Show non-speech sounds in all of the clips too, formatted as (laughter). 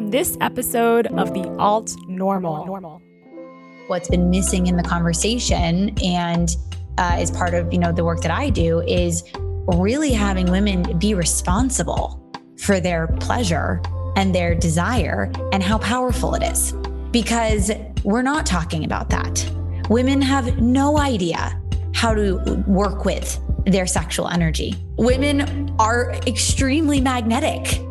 on this episode of the Alt Normal. What's been missing in the conversation and uh, is part of you know the work that I do is really having women be responsible for their pleasure and their desire and how powerful it is because we're not talking about that. Women have no idea how to work with their sexual energy. Women are extremely magnetic.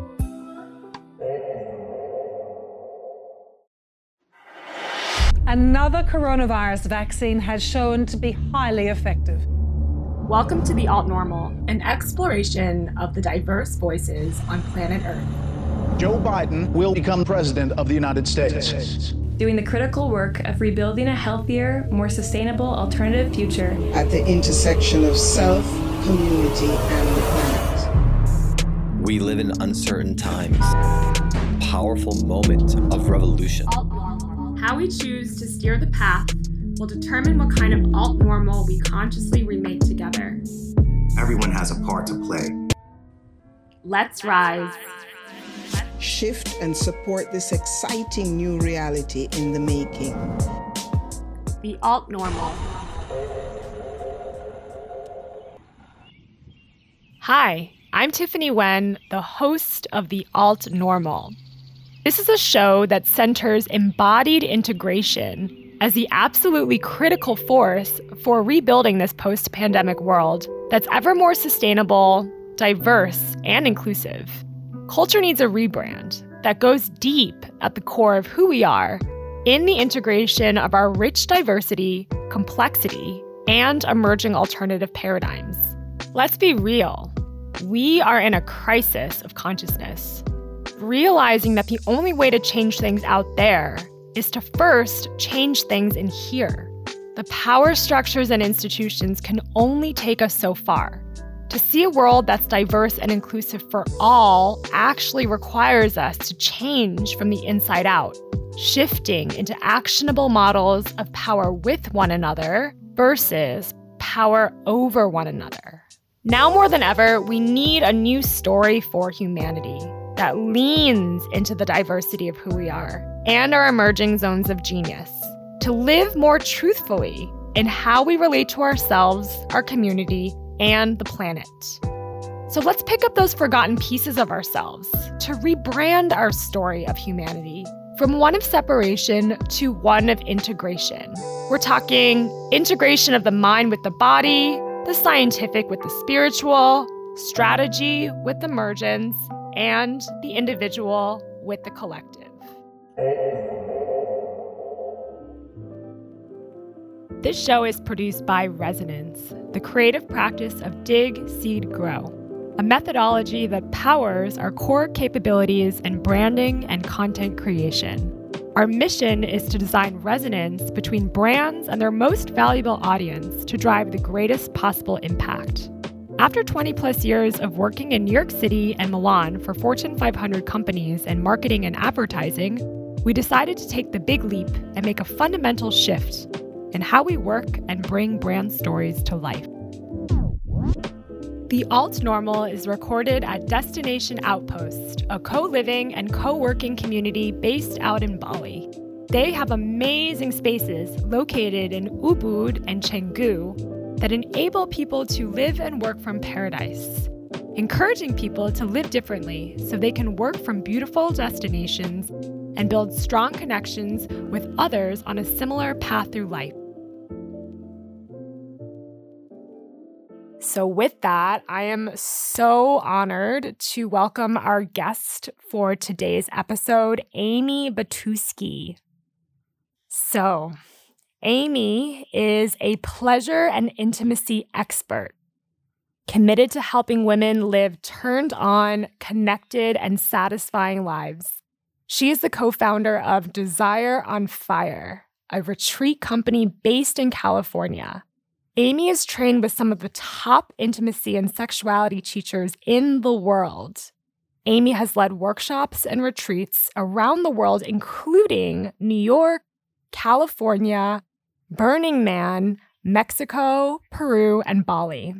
Another coronavirus vaccine has shown to be highly effective. Welcome to the Alt Normal, an exploration of the diverse voices on planet Earth. Joe Biden will become president of the United States. Doing the critical work of rebuilding a healthier, more sustainable alternative future at the intersection of self, community, and the planet. We live in uncertain times, powerful moment of revolution. How we choose to steer the path will determine what kind of alt normal we consciously remake together. Everyone has a part to play. Let's rise. Shift and support this exciting new reality in the making. The alt normal. Hi, I'm Tiffany Wen, the host of The Alt Normal. This is a show that centers embodied integration as the absolutely critical force for rebuilding this post pandemic world that's ever more sustainable, diverse, and inclusive. Culture needs a rebrand that goes deep at the core of who we are in the integration of our rich diversity, complexity, and emerging alternative paradigms. Let's be real. We are in a crisis of consciousness realizing that the only way to change things out there is to first change things in here. The power structures and institutions can only take us so far. To see a world that's diverse and inclusive for all actually requires us to change from the inside out, shifting into actionable models of power with one another versus power over one another. Now more than ever, we need a new story for humanity that leans into the diversity of who we are and our emerging zones of genius to live more truthfully in how we relate to ourselves, our community, and the planet. So let's pick up those forgotten pieces of ourselves to rebrand our story of humanity from one of separation to one of integration. We're talking integration of the mind with the body, the scientific with the spiritual, strategy with emergence, and the individual with the collective. This show is produced by Resonance, the creative practice of dig, seed, grow, a methodology that powers our core capabilities in branding and content creation. Our mission is to design resonance between brands and their most valuable audience to drive the greatest possible impact. After 20 plus years of working in New York City and Milan for Fortune 500 companies in marketing and advertising, we decided to take the big leap and make a fundamental shift in how we work and bring brand stories to life. The Alt Normal is recorded at Destination Outpost, a co living and co working community based out in Bali. They have amazing spaces located in Ubud and Canggu that enable people to live and work from paradise, encouraging people to live differently so they can work from beautiful destinations and build strong connections with others on a similar path through life. So, with that, I am so honored to welcome our guest for today's episode, Aimee Batuski. So, Aimee is a pleasure and intimacy expert, committed to helping women live turned on, connected, and satisfying lives. She is the co founder of Desire on Fire, a retreat company based in California. Aimee is trained with some of the top intimacy and sexuality teachers in the world. Aimee has led workshops and retreats around the world, including New York, California, Burning Man, Mexico, Peru, and Bali.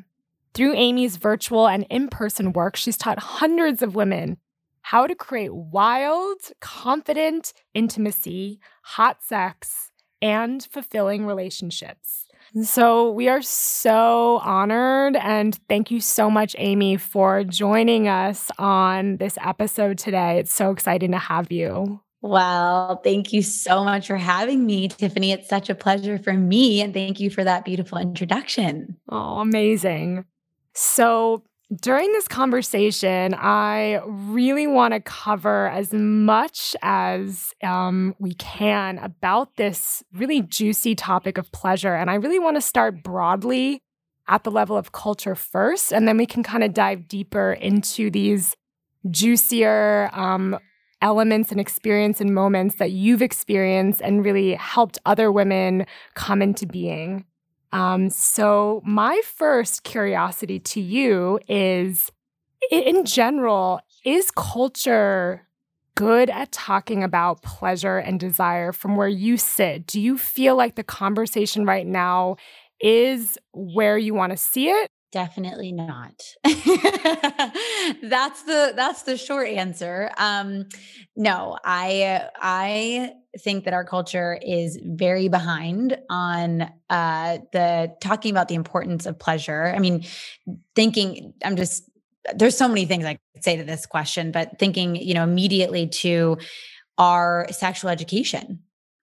Through Aimee's virtual and in person work, she's taught hundreds of women how to create wild, confident intimacy, hot sex, and fulfilling relationships. So, we are so honored and thank you so much, Aimee, for joining us on this episode today. It's so exciting to have you. Well, thank you so much for having me, Tiffany. It's such a pleasure for me. And thank you for that beautiful introduction. Oh, amazing. So, during this conversation, I really want to cover as much as um, we can about this really juicy topic of pleasure. And I really want to start broadly at the level of culture first, and then we can kind of dive deeper into these juicier um, elements and experience and moments that you've experienced and really helped other women come into being. Um, so, my first curiosity to you is in general, is culture good at talking about pleasure and desire from where you sit? Do you feel like the conversation right now is where you want to see it? Definitely not. (laughs) that's the that's the short answer. Um no, I I think that our culture is very behind on uh the talking about the importance of pleasure. I mean, thinking I'm just there's so many things I could say to this question, but thinking, you know, immediately to our sexual education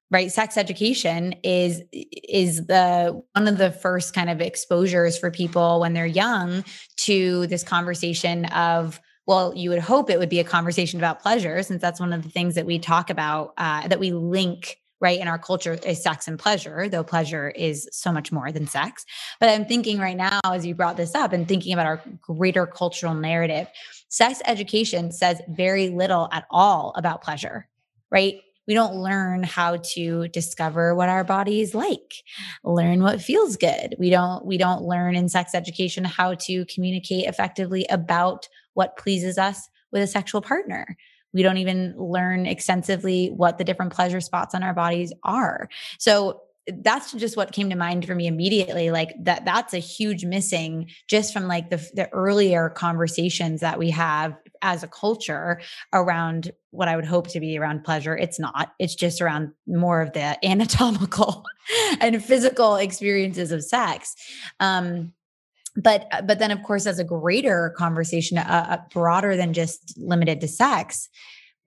right? Sex education is is the one of the first kind of exposures for people when they're young to this conversation of well you would hope it would be a conversation about pleasure since that's one of the things that we talk about uh, that we link right in our culture is sex and pleasure though pleasure is so much more than sex. But i'm thinking right now as you brought this up and thinking about our greater cultural narrative sex education says very little at all about pleasure right we don't learn how to discover what our bodies like learn what feels good. We don't we don't learn in sex education how to communicate effectively about what pleases us with a sexual partner. We don't even learn extensively what the different pleasure spots on our bodies are. So that's just what came to mind for me immediately like that that's a huge missing just from like the the earlier conversations that we have as a culture around what i would hope to be around pleasure. It's not. It's just around more of the (laughs) anatomical and physical experiences of sex. Um but but then of course as a greater conversation uh, uh broader than just limited to sex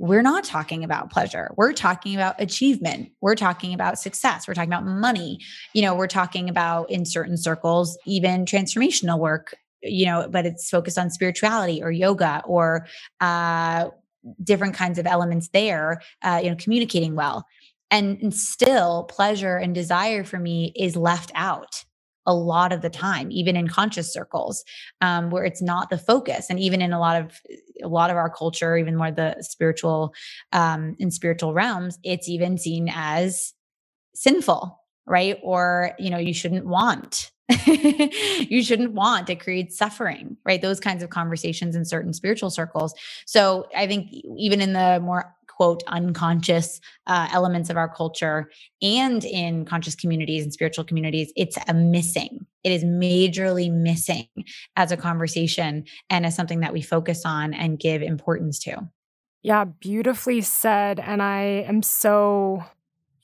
we're not talking about pleasure. We're talking about achievement. We're talking about success. We're talking about money. You know, we're talking about in certain circles, even transformational work, you know, but it's focused on spirituality or yoga or uh, different kinds of elements there, uh, you know, communicating well. And, and still, pleasure and desire for me is left out a lot of the time even in conscious circles um, where it's not the focus and even in a lot of a lot of our culture even more the spiritual um, in spiritual realms it's even seen as sinful right? Or you know you shouldn't want (laughs) you shouldn't want it creates suffering right? Those kinds of conversations in certain spiritual circles. So i think even in the more quote unconscious uh, elements of our culture and in conscious communities and spiritual communities it's a missing it is majorly missing as a conversation and as something that we focus on and give importance to yeah beautifully said and i am so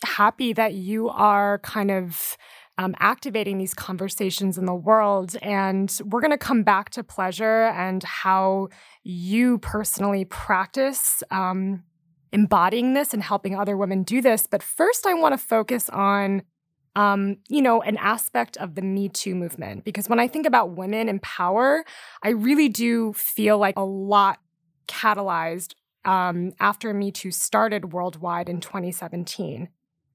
happy that you are kind of um, activating these conversations in the world. And we're going to come back to pleasure and how you personally practice um, embodying this and helping other women do this. But first, I want to focus on, um, you know, an aspect of the Me Too movement. Because when I think about women in power, I really do feel like a lot catalyzed um, after Me Too started worldwide in 2017.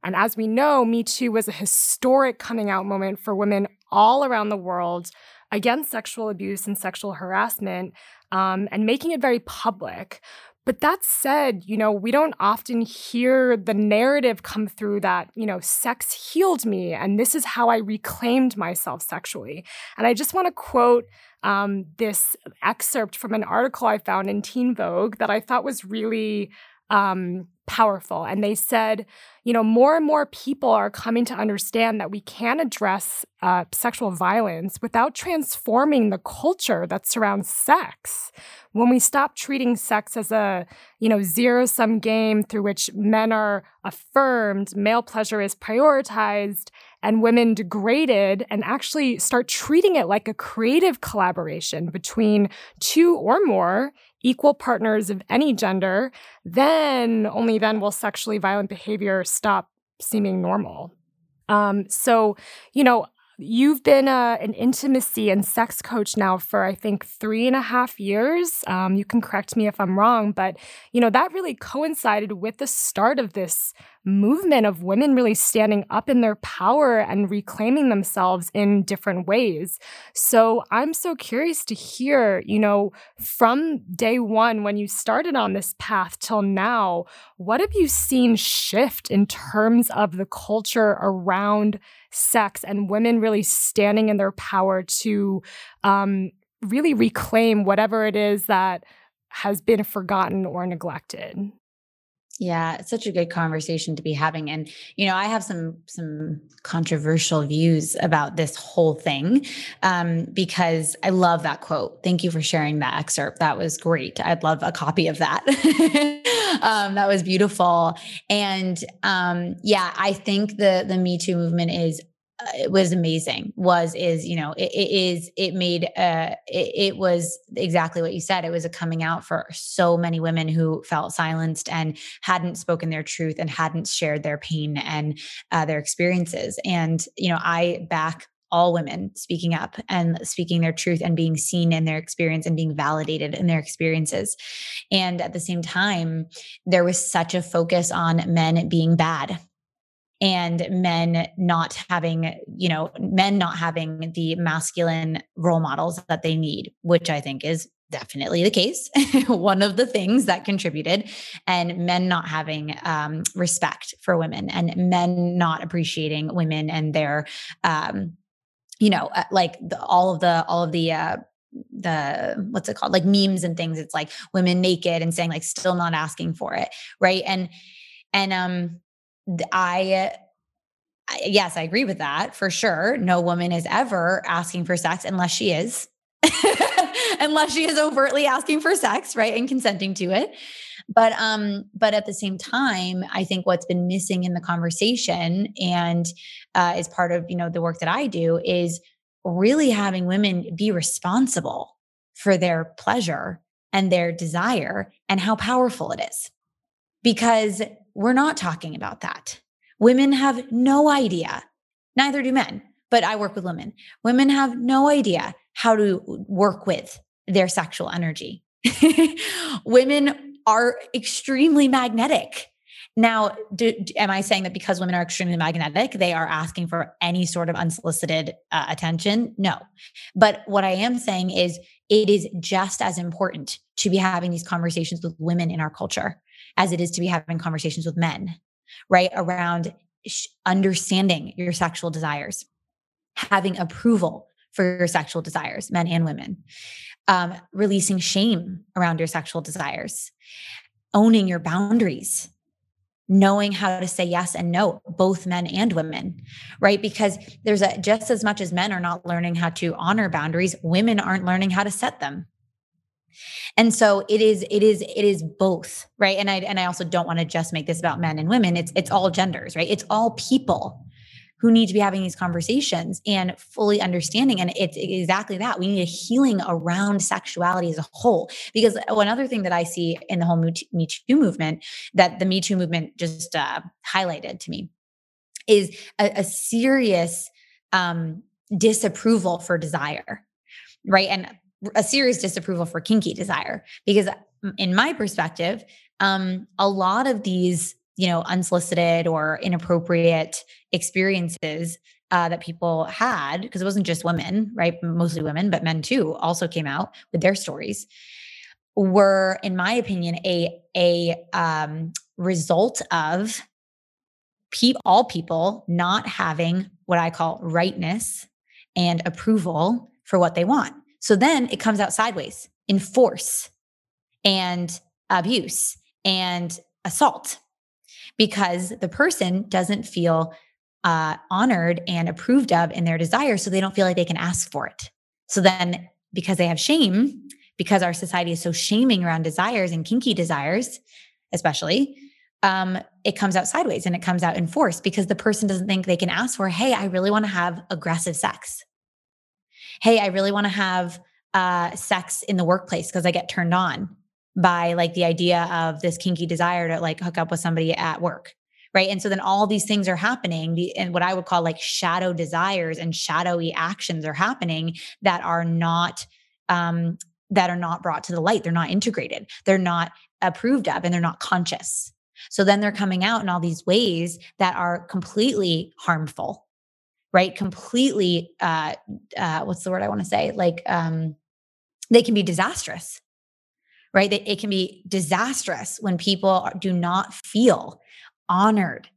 And as we know, Me Too was a historic coming out moment for women all around the world against sexual abuse and sexual harassment um, and making it very public. But that said, you know, we don't often hear the narrative come through that, you know, sex healed me and this is how I reclaimed myself sexually. And I just want to quote um, this excerpt from an article I found in Teen Vogue that I thought was really um, powerful. And they said, you know, more and more people are coming to understand that we can address uh, sexual violence without transforming the culture that surrounds sex. When we stop treating sex as a, you know, zero sum game through which men are affirmed, male pleasure is prioritized, and women degraded, and actually start treating it like a creative collaboration between two or more equal partners of any gender, then only then will sexually violent behavior stop seeming normal. Um, so, you know, You've been uh, an intimacy and sex coach now for, I think, three and a half years. Um, you can correct me if I'm wrong, but, you know, that really coincided with the start of this movement of women really standing up in their power and reclaiming themselves in different ways. So I'm so curious to hear, you know, from day one when you started on this path till now, what have you seen shift in terms of the culture around? sex and women really standing in their power to um, really reclaim whatever it is that has been forgotten or neglected. Yeah, it's such a good conversation to be having and you know, I have some some controversial views about this whole thing um, because I love that quote. Thank you for sharing that excerpt. That was great. I'd love a copy of that. (laughs) um, that was beautiful. And um, yeah, I think the the Me Too movement is it was amazing was is you know it, it is it made uh it, it, was exactly what you said it was a coming out for so many women who felt silenced and hadn't spoken their truth and hadn't shared their pain and uh, their experiences and you know i back all women speaking up and speaking their truth and being seen in their experience and being validated in their experiences. And at the same time, there was such a focus on men being bad and men not having, you know, men not having the masculine role models that they need, which I think is definitely the case. (laughs) One of the things that contributed, and men not having um, respect for women, and men not appreciating women and their, um, you know, uh, like the, all of the all of the. Uh, the what's it called like memes and things it's like women naked and saying like still not asking for it right and and um I yes, I agree with that for sure. No woman is ever asking for sex unless she is, (laughs) unless she is overtly asking for sex, right? And consenting to it. But um, but at the same time, I think what's been missing in the conversation and uh, is part of you know the work that I do is really having women be responsible for their pleasure and their desire and how powerful it is. Because we're not talking about that. Women have no idea, neither do men, but I work with women. Women have no idea how to work with their sexual energy. (laughs) women are extremely magnetic. Now, do, am I saying that because women are extremely magnetic, they are asking for any sort of unsolicited uh, attention? No. But what I am saying is it is just as important to be having these conversations with women in our culture as it is to be having conversations with men right? Around understanding your sexual desires, having approval for your sexual desires, men and women, um, releasing shame around your sexual desires, owning your boundaries, knowing how to say yes and no, both men and women, right? Because there's a just as much as men are not learning how to honor boundaries, women aren't learning how to set them. And so it is it is it is both, right? And I and I also don't want to just make this about men and women. It's it's all genders, right? It's all people who need to be having these conversations and fully understanding. And it's exactly that. We need a healing around sexuality as a whole. Because one other thing that I see in the whole Me Too movement that the Me Too movement just uh, highlighted to me is a, a serious um, disapproval for desire right and a serious disapproval for kinky desire. Because mm, in my perspective um, a lot of these you know unsolicited or inappropriate experiences uh, that people had because it wasn't just women right? Mostly women but men too also came out with their stories were in my opinion a a um, result of pe- all people not having what i call rightness and approval for what they want so then it comes out sideways in force and abuse and assault, because the person doesn't feel uh, honored and approved of in their desire. So they don't feel like they can ask for it. So then, because they have shame, because our society is so shaming around desires and kinky desires, especially, um, it comes out sideways and it comes out in force because the person doesn't think they can ask for, hey, I really want to have aggressive sex. Hey, I really want to have uh, sex in the workplace because I get turned on by like the idea of this kinky desire to like hook up with somebody at work right? And so then all these things are happening the, and what i would call like shadow desires and shadowy actions are happening that are not um that are not brought to the light. They're not integrated. They're not approved of and they're not conscious. So then they're coming out in all these ways that are completely harmful right completely uh uh what's the word i want to say like um they can be disastrous right? It can be disastrous when people do not feel honored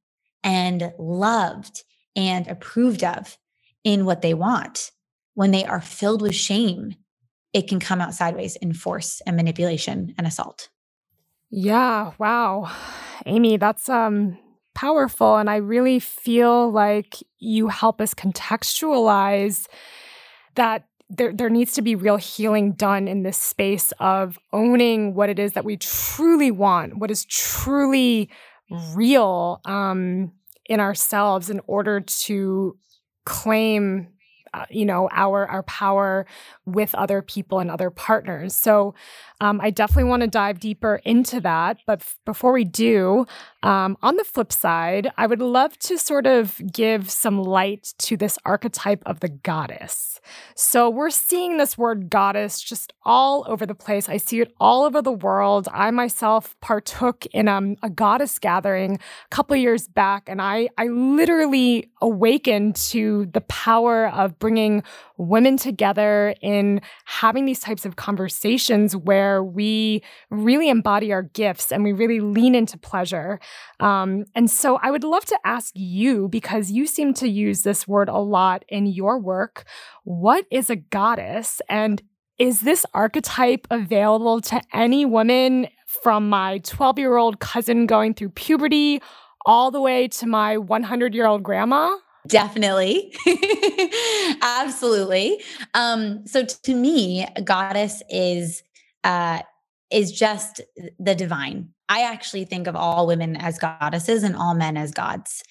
and loved and approved of in what they want. When they are filled with shame, it can come out sideways in force and manipulation and assault. Yeah, wow. (sighs) Aimee, that's um powerful and I really feel like you help us contextualize that there there needs to be real healing done in this space of owning what it is that we truly want, what is truly real um, in ourselves, in order to claim uh, you know our our power with other people and other partners. So um, i definitely want to dive deeper into that but f- before we do um, on the flip side i would love to sort of give some light to this archetype of the goddess. So we're seeing this word goddess just all over the place. I see it all over the world. I myself partook in um, a goddess gathering a couple years back and i i literally awakened to the power of bringing women together in having these types of conversations where we really embody our gifts and we really lean into pleasure. Um, and so I would love to ask you, because you seem to use this word a lot in your work, what is a goddess? And is this archetype available to any woman from my 12 year old cousin going through puberty all the way to my 100 year old grandma? Definitely. (laughs) Absolutely. Um, so to me, goddess is uh is just the divine. I actually think of all women as goddesses and all men as gods.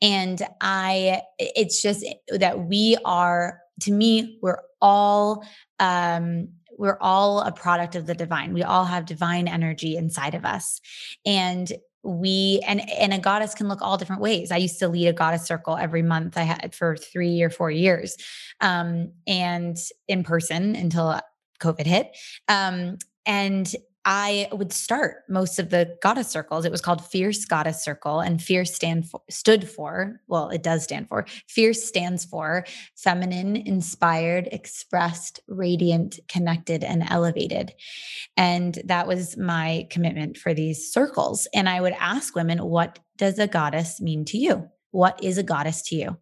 And I it's just that we are to me we're all um we're all a product of the divine. We all have divine energy inside of us. And we and and a goddess can look all different ways i used to lead a goddess circle every month i had for three or four years um and in person until covid hit um and I would start most of the goddess circles. It was called Fierce Goddess Circle, and Fierce stand for, stood for well, it does stand for Fierce stands for feminine, inspired, expressed, radiant, connected, and elevated. And that was my commitment for these circles. And I would ask women, "What does a goddess mean to you? What is a goddess to you?"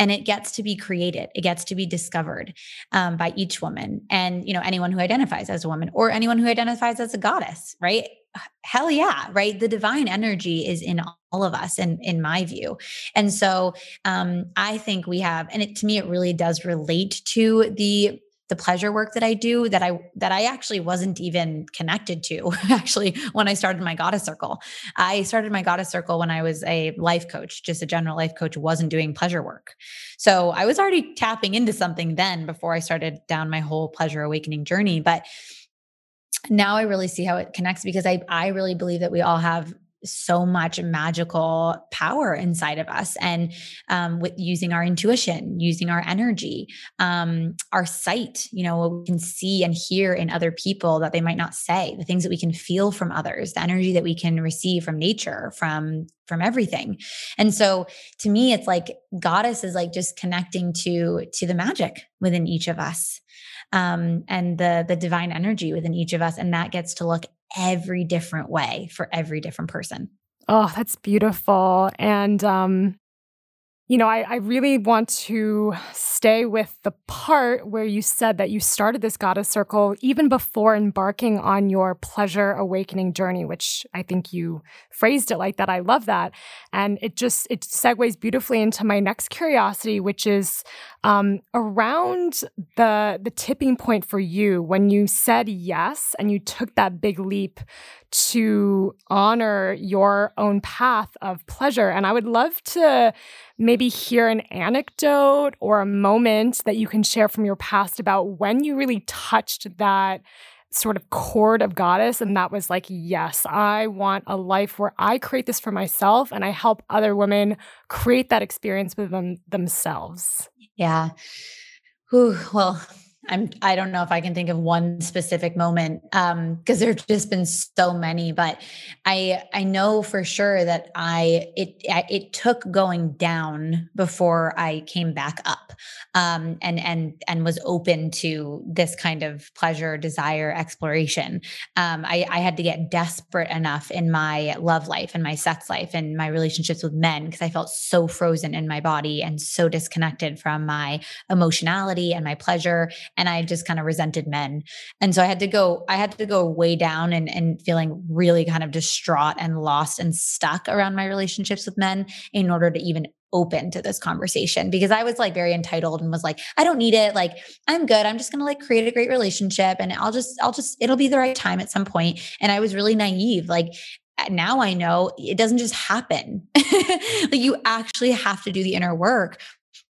And it gets to be created. It gets to be discovered um, by each woman and you know anyone who identifies as a woman or anyone who identifies as a goddess right? Hell yeah right? The divine energy is in all of us and in, in my view. And so um, i think we have and it to me it really does relate to the the pleasure work that I do that I that I actually wasn't even connected to (laughs) actually when I started my goddess circle. I started my goddess circle when I was a life coach, just a general life coach wasn't doing pleasure work. So I was already tapping into something then before I started down my whole pleasure awakening journey, but now I really see how it connects because I I really believe that we all have so much magical power inside of us and um, with using our intuition using our energy um, our sight you know what we can see and hear in other people that they might not say the things that we can feel from others the energy that we can receive from nature from from everything. And so to me it's like goddess is like just connecting to to the magic within each of us um, and the the divine energy within each of us and that gets to look every different way for every different person. Oh that's beautiful. And um you know, I, I, really want to stay with the part where you said that you started this goddess circle even before embarking on your pleasure awakening journey, which I think you phrased it like that. I love that. And it just it segues beautifully into my next curiosity, which is um, around the the tipping point for you when you said yes and you took that big leap to honor your own path of pleasure. And I would love to maybe hear an anecdote or a moment that you can share from your past about when you really touched that sort of chord of goddess and that was like yes i want a life where i create this for myself and i help other women create that experience with them themselves. Yeah. Well I'm I don't know if I can think of one specific moment um because there've just been so many but I I know for sure that I it it took going down before I came back up um and and and was open to this kind of pleasure desire exploration. Um I I had to get desperate enough in my love life and my sex life and my relationships with men because I felt so frozen in my body and so disconnected from my emotionality and my pleasure and I just kind of resented men. And so I had to go, I had to go way down and, and feeling really kind of distraught and lost and stuck around my relationships with men in order to even open to this conversation because I was like very entitled and was like, I don't need it. Like, I'm good. I'm just going to like create a great relationship and I'll just, I'll just, it'll be the right time at some point. And I was really naive. Like, now I know it doesn't just happen. (laughs) like you actually have to do the inner work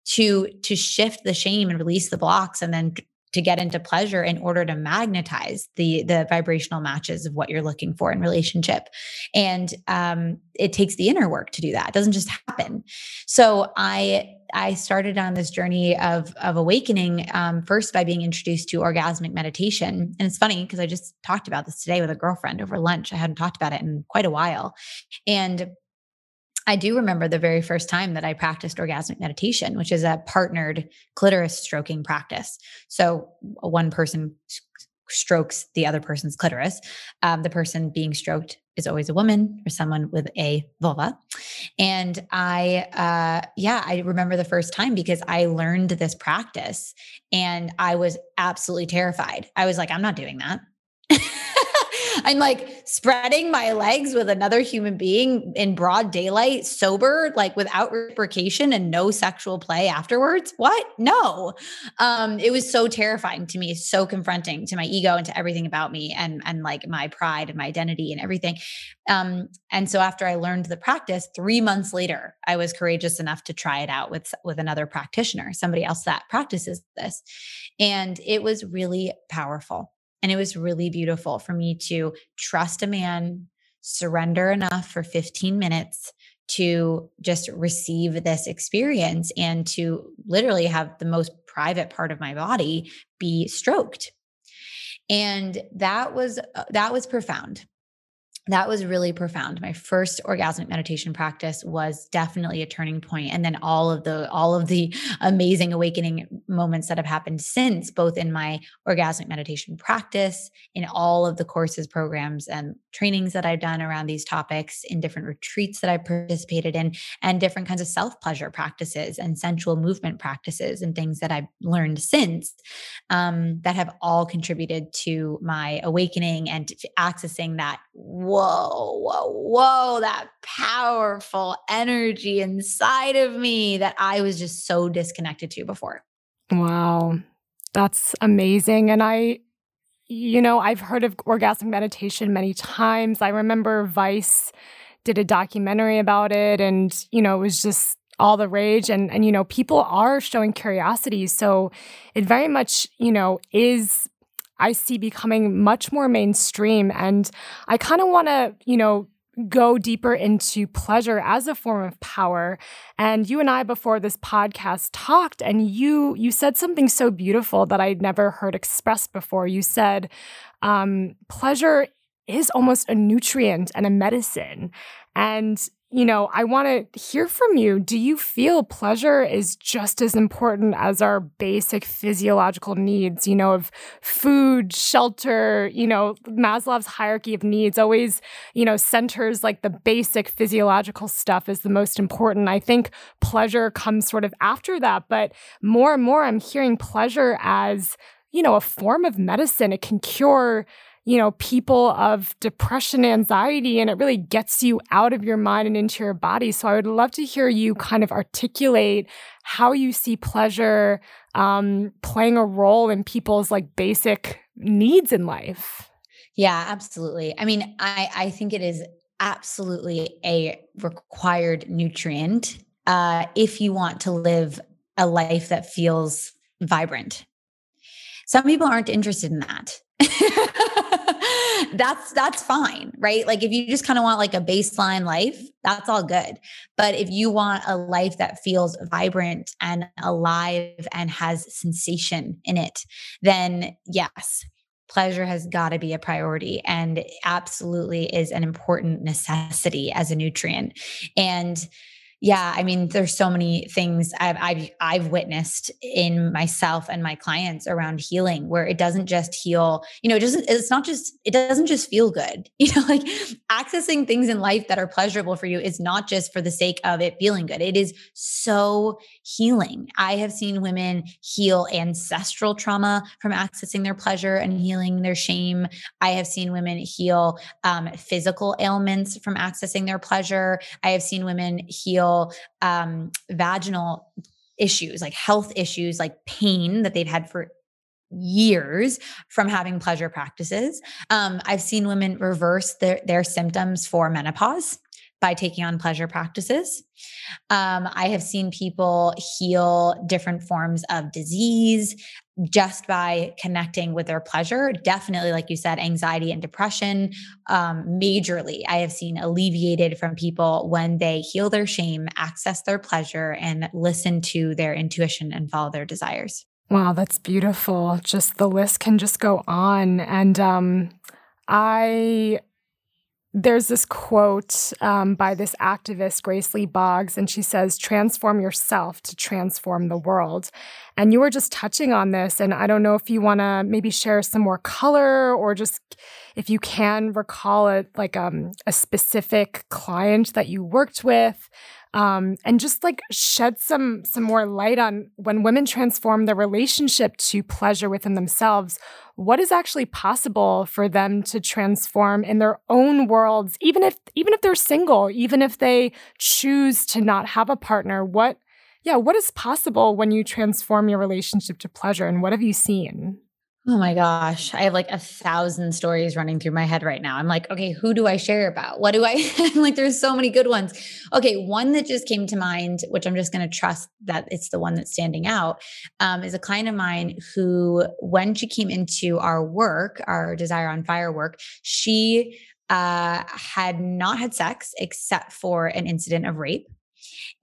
to to shift the shame and release the blocks and then to get into pleasure in order to magnetize the the vibrational matches of what you're looking for in relationship. And um, it takes the inner work to do that. It doesn't just happen. So i i started on this journey of of awakening um, first by being introduced to orgasmic meditation. And it's funny because i just talked about this today with a girlfriend over lunch. I hadn't talked about it in quite a while. And I do remember the very first time that I practiced orgasmic meditation, which is a partnered clitoris stroking practice. So one person strokes the other person's clitoris. Um, the person being stroked is always a woman or someone with a vulva. And I, uh, yeah, I remember the first time because I learned this practice and I was absolutely terrified. I was like, I'm not doing that. I'm like spreading my legs with another human being in broad daylight, sober, like without reciprocation and no sexual play afterwards. What? No. Um, it was so terrifying to me, so confronting to my ego and to everything about me and and like my pride and my identity and everything. Um, and so after I learned the practice, three months later, I was courageous enough to try it out with with another practitioner, somebody else that practices this. And it was really powerful. And it was really beautiful for me to trust a man, surrender enough for 15 minutes to just receive this experience and to literally have the most private part of my body be stroked. And that was uh, that was profound that was really profound. My first orgasmic meditation practice was definitely a turning point and then all of the all of the amazing awakening moments that have happened since both in my orgasmic meditation practice in all of the courses programs and trainings that I've done around these topics in different retreats that i've participated in and different kinds of self pleasure practices and sensual movement practices and things that I've learned since um, that have all contributed to my awakening and accessing that whoa, whoa, whoa, whoa, that powerful energy inside of me that I was just so disconnected to before. Wow. That's amazing. And I, you know, I've heard of orgasmic meditation many times. I remember Vice did a documentary about it and, you know, it was just all the rage and and you know people are showing curiosity so it very much you know is I see becoming much more mainstream. And I kind of want to, you know, go deeper into pleasure as a form of power and you and I before this podcast talked and you you said something so beautiful that I'd never heard expressed before you said um, pleasure is almost a nutrient and a medicine and you know, I want to hear from you. Do you feel pleasure is just as important as our basic physiological needs, you know, of food, shelter, you know, Maslow's hierarchy of needs always, you know, centers like the basic physiological stuff is the most important. I think pleasure comes sort of after that, but more and more I'm hearing pleasure as, you know, a form of medicine. It can cure you know, people of depression, anxiety, and it really gets you out of your mind and into your body. So I would love to hear you kind of articulate how you see pleasure um, playing a role in people's like basic needs in life. Yeah, absolutely. I mean, I, I think it is absolutely a required nutrient uh, if you want to live a life that feels vibrant. Some people aren't interested in that. (laughs) that's that's fine, right? Like if you just kind of want like a baseline life, that's all good. But if you want a life that feels vibrant and alive and has sensation in it, then yes, pleasure has got to be a priority and absolutely is an important necessity as a nutrient. And yeah, I mean, there's so many things I've, I've I've witnessed in myself and my clients around healing, where it doesn't just heal. You know, it doesn't. It's not just. It doesn't just feel good. (laughs) You know, like accessing things in life that are pleasurable for you is not just for the sake of it feeling good. It is so healing. I have seen women heal ancestral trauma from accessing their pleasure and healing their shame. I have seen women heal um, physical ailments from accessing their pleasure. I have seen women heal um, vaginal issues, like health issues, like pain that they've had for years from having pleasure practices. Um, I've seen women reverse their, their symptoms for menopause by taking on pleasure practices. Um, I have seen people heal different forms of disease just by connecting with their pleasure. Definitely, like you said, anxiety and depression, um, majorly, I have seen alleviated from people when they heal their shame, access their pleasure, and listen to their intuition and follow their desires. Wow, that's beautiful. Just the list can just go on. And um, I there's this quote um, by this activist, Grace Lee Boggs, and she says, Transform yourself to transform the world. And you were just touching on this. And I don't know if you want to maybe share some more color or just if you can recall it like um, a specific client that you worked with um, and just like shed some some more light on when women transform their relationship to pleasure within themselves what is actually possible for them to transform in their own worlds even if even if they're single even if they choose to not have a partner? What yeah what is possible when you transform your relationship to pleasure and what have you seen Oh my gosh. I have like a thousand stories running through my head right now. I'm like, okay, who do I share about? What do I (laughs) like there's so many good ones. Okay, one that just came to mind, which I'm just going to trust that it's the one that's standing out, um, is a client of mine who, when she came into our work, our Desire on Fire work, she uh, had not had sex except for an incident of rape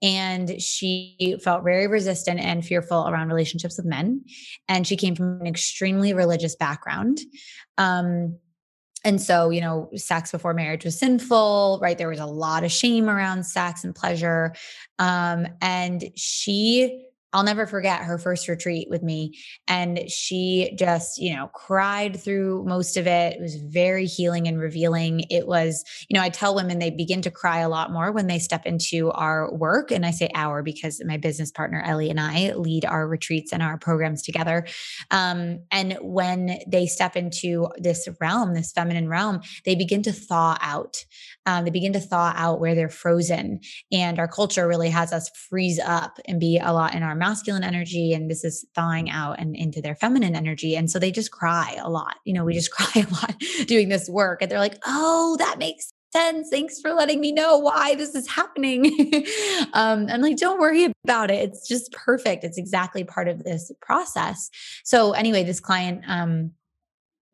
and she felt very resistant and fearful around relationships with men. And she came from an extremely religious background. Um, and so, you know, sex before marriage was sinful, right? There was a lot of shame around sex and pleasure. Um, and she I'll never forget her first retreat with me. And she just, you know, cried through most of it. It was very healing and revealing. It was, you know, I tell women they begin to cry a lot more when they step into our work. And I say our because my business partner, Ellie, and I lead our retreats and our programs together. Um, and when they step into this realm, this feminine realm, they begin to thaw out. Um, they begin to thaw out where they're frozen. And our culture really has us freeze up and be a lot in our masculine energy and this is thawing out and into their feminine energy. And so they just cry a lot. You know, we just (laughs) cry a lot doing this work. And they're like, oh, that makes sense. Thanks for letting me know why this is happening. (laughs) um, I'm like, don't worry about it. It's just perfect. It's exactly part of this process. So anyway, this client, um,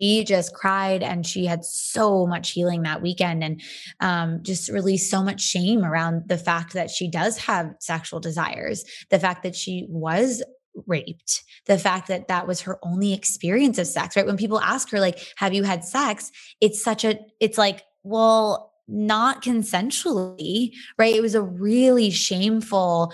she just cried and she had so much healing that weekend and um, just released so much shame around the fact that she does have sexual desires the fact that she was raped the fact that that was her only experience of sex right when people ask her like have you had sex it's such a it's like well not consensually, right? It was a really shameful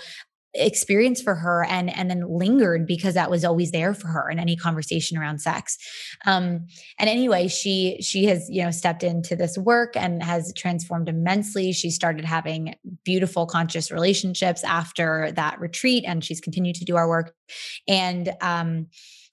experience for her and and then lingered because that was always there for her in any conversation around sex. Um and anyway she she has you know stepped into this work and has transformed immensely. She started having beautiful conscious relationships after that retreat and she's continued to do our work. And um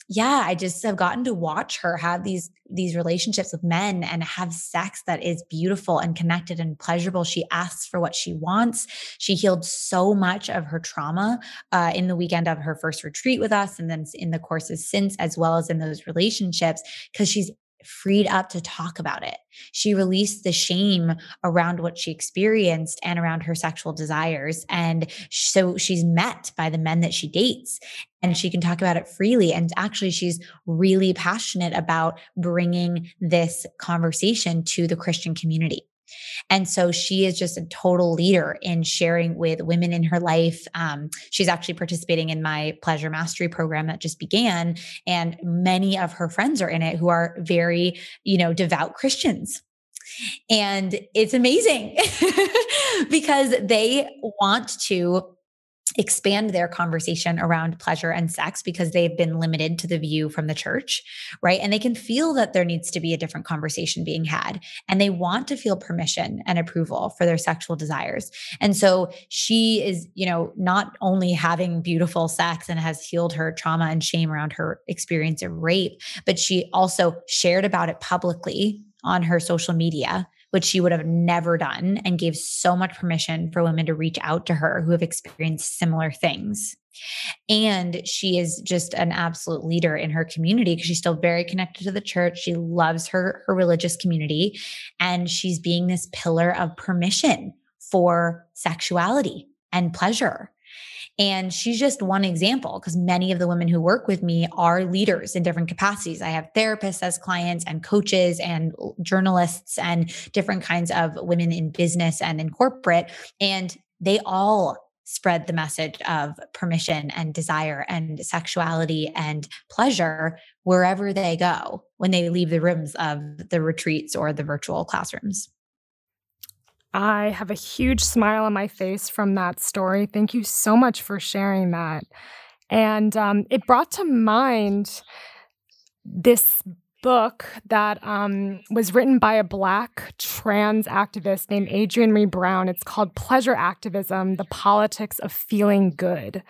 yeah, I just have gotten to watch her have these these relationships with men and have sex that is beautiful and connected and pleasurable. She asks for what she wants. She healed so much of her trauma uh, in the weekend of her first retreat with us, and then in the courses since, as well as in those relationships, because she's freed up to talk about it. She released the shame around what she experienced and around her sexual desires. And so she's met by the men that she dates and she can talk about it freely. And actually, she's really passionate about bringing this conversation to the Christian community. And so she is just a total leader in sharing with women in her life. Um, she's actually participating in my pleasure mastery program that just began. And many of her friends are in it who are very, you know, devout Christians. And it's amazing (laughs) because they want to expand their conversation around pleasure and sex because they've been limited to the view from the church, right? And they can feel that there needs to be a different conversation being had and they want to feel permission and approval for their sexual desires. And so she is, you know, not only having beautiful sex and has healed her trauma and shame around her experience of rape, but she also shared about it publicly on her social media which she would have never done, and gave so much permission for women to reach out to her who have experienced similar things. And she is just an absolute leader in her community because she's still very connected to the church. She loves her, her religious community, and she's being this pillar of permission for sexuality and pleasure. And she's just one example because many of the women who work with me are leaders in different capacities. I have therapists as clients and coaches and journalists and different kinds of women in business and in corporate. And they all spread the message of permission and desire and sexuality and pleasure wherever they go when they leave the rooms of the retreats or the virtual classrooms. I have a huge smile on my face from that story. Thank you so much for sharing that. And um, it brought to mind this book that um, was written by a Black trans activist named Adrienne Maree Brown. It's called Pleasure Activism The Politics of Feeling Good.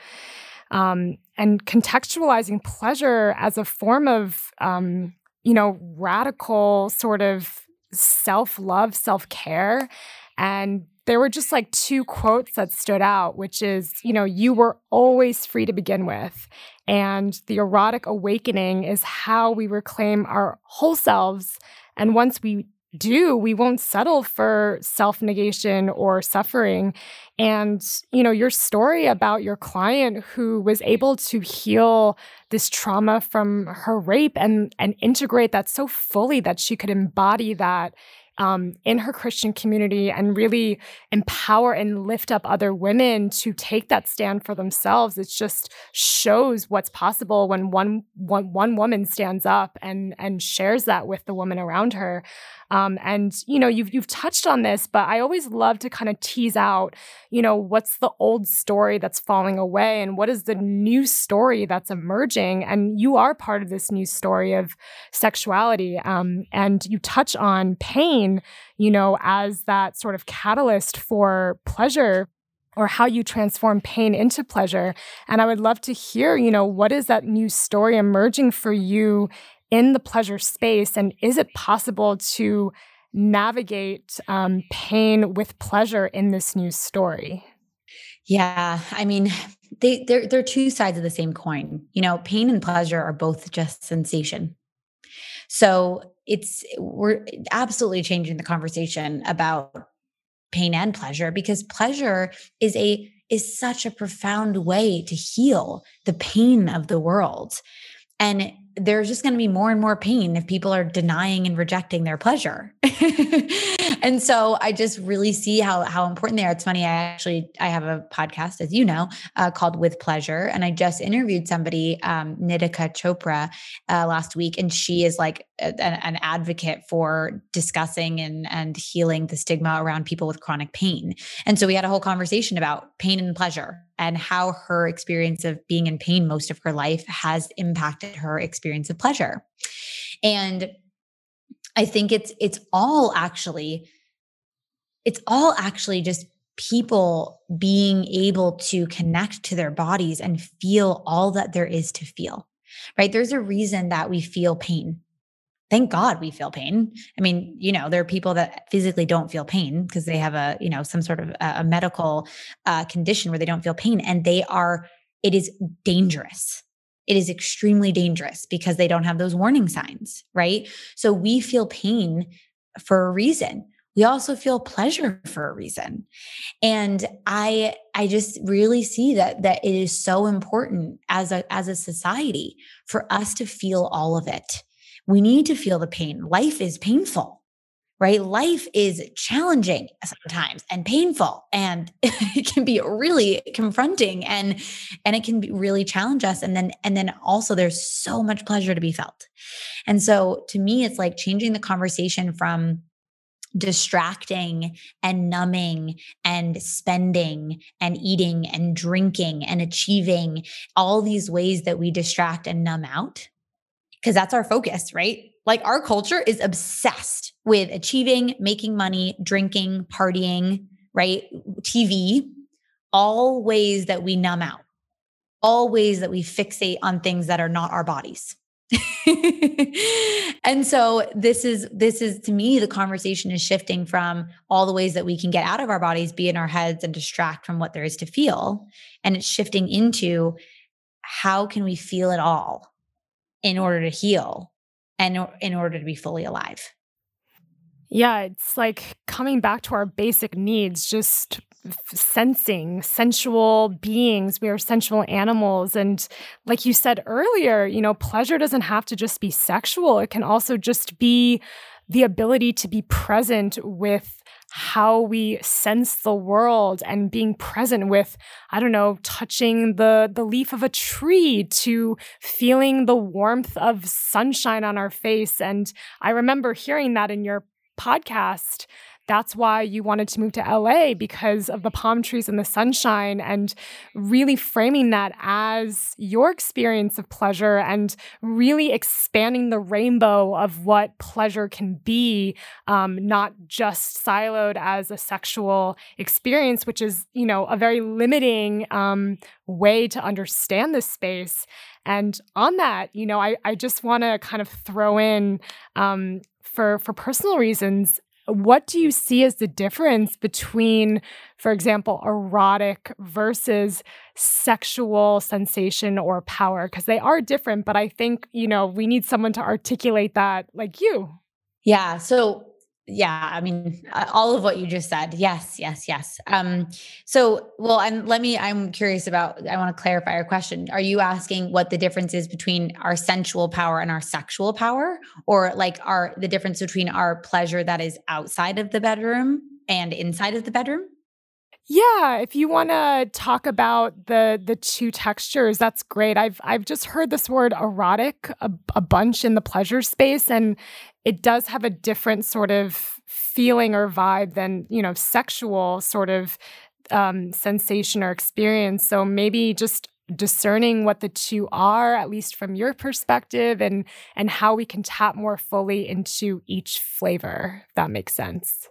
Um, and contextualizing pleasure as a form of, um, you know, radical sort of self love, self care and there were just like two quotes that stood out, which is, you know, you were always free to begin with. And the erotic awakening is how we reclaim our whole selves. And once we do, we won't settle for self negation or suffering. And, you know, your story about your client who was able to heal this trauma from her rape and, and integrate that so fully that she could embody that um, in her Christian community and really empower and lift up other women to take that stand for themselves. It just shows what's possible when one, one, one woman stands up and, and shares that with the woman around her. Um, and you know, you've you've touched on this, but I always love to kind of tease out, you know, what's the old story that's falling away, and what is the new story that's emerging. And you are part of this new story of sexuality, um, and you touch on pain, you know, as that sort of catalyst for pleasure or how you transform pain into pleasure. And I would love to hear, you know, what is that new story emerging for you in the pleasure space? And is it possible to navigate um, pain with pleasure in this new story? Yeah, I mean, they they're they're two sides of the same coin. You know, pain and pleasure are both just sensation. So it's we're absolutely changing the conversation about pain and pleasure because pleasure is a is such a profound way to heal the pain of the world. And there's just going to be more and more pain if people are denying and rejecting their pleasure. (laughs) and so I just really see how how important they are. It's funny. I actually I have a podcast, as you know, uh, called With Pleasure, and I just interviewed somebody, um, Nitika Chopra, uh, last week, and she is like a, an advocate for discussing and and healing the stigma around people with chronic pain. And so we had a whole conversation about pain and pleasure and how her experience of being in pain most of her life has impacted her experience of pleasure. And I think it's it's all actually it's all actually just people being able to connect to their bodies and feel all that there is to feel. Right? There's a reason that we feel pain. Thank God we feel pain. I mean, you know, there are people that physically don't feel pain because they have a, you know, some sort of a, a medical uh, condition where they don't feel pain and they are, it is dangerous it is extremely dangerous because they don't have those warning signs, right? So we feel pain for a reason. We also feel pleasure for a reason. And I I just really see that that it is so important as a as a society for us to feel all of it. We need to feel the pain. Life is painful right? Life is challenging sometimes and painful and (laughs) it can be really confronting and and it can be really challenge us and then and then also there's so much pleasure to be felt. And so to me it's like changing the conversation from distracting and numbing and spending and eating and drinking and achieving all these ways that we distract and numb out because that's our focus, right? Like our culture is obsessed with achieving, making money, drinking, partying, right? TV, all ways that we numb out, all ways that we fixate on things that are not our bodies. (laughs) and so this is this is to me the conversation is shifting from all the ways that we can get out of our bodies be in our heads and distract from what there is to feel and it's shifting into how can we feel it all in order to heal and in order to be fully alive. Yeah, it's like coming back to our basic needs, just sensing, sensual beings. We are sensual animals. And like you said earlier, you know, pleasure doesn't have to just be sexual, it can also just be the ability to be present with how we sense the world and being present with i don't know touching the the leaf of a tree to feeling the warmth of sunshine on our face and i remember hearing that in your podcast that's why you wanted to move to LA because of the palm trees and the sunshine, and really framing that as your experience of pleasure and really expanding the rainbow of what pleasure can be, um, not just siloed as a sexual experience, which is, you know, a very limiting um, way to understand this space. And on that, you know, I, I just want to kind of throw in um, for for personal reasons what do you see as the difference between, for example, erotic versus sexual sensation or power? Because they are different, but I think, you know, we need someone to articulate that like you. Yeah. So yeah i mean uh, all of what you just said. Yes yes yes. Um so well and let me i'm curious about i want to clarify your question. Are you asking what the difference is between our sensual power and our sexual power? Or like our the difference between our pleasure that is outside of the bedroom and inside of the bedroom yeah, if you want to talk about the the two textures, that's great. I've I've just heard this word erotic a, a bunch in the pleasure space and it does have a different sort of feeling or vibe than, you know, sexual sort of um, sensation or experience. So maybe just discerning what the two are at least from your perspective and and how we can tap more fully into each flavor if that makes sense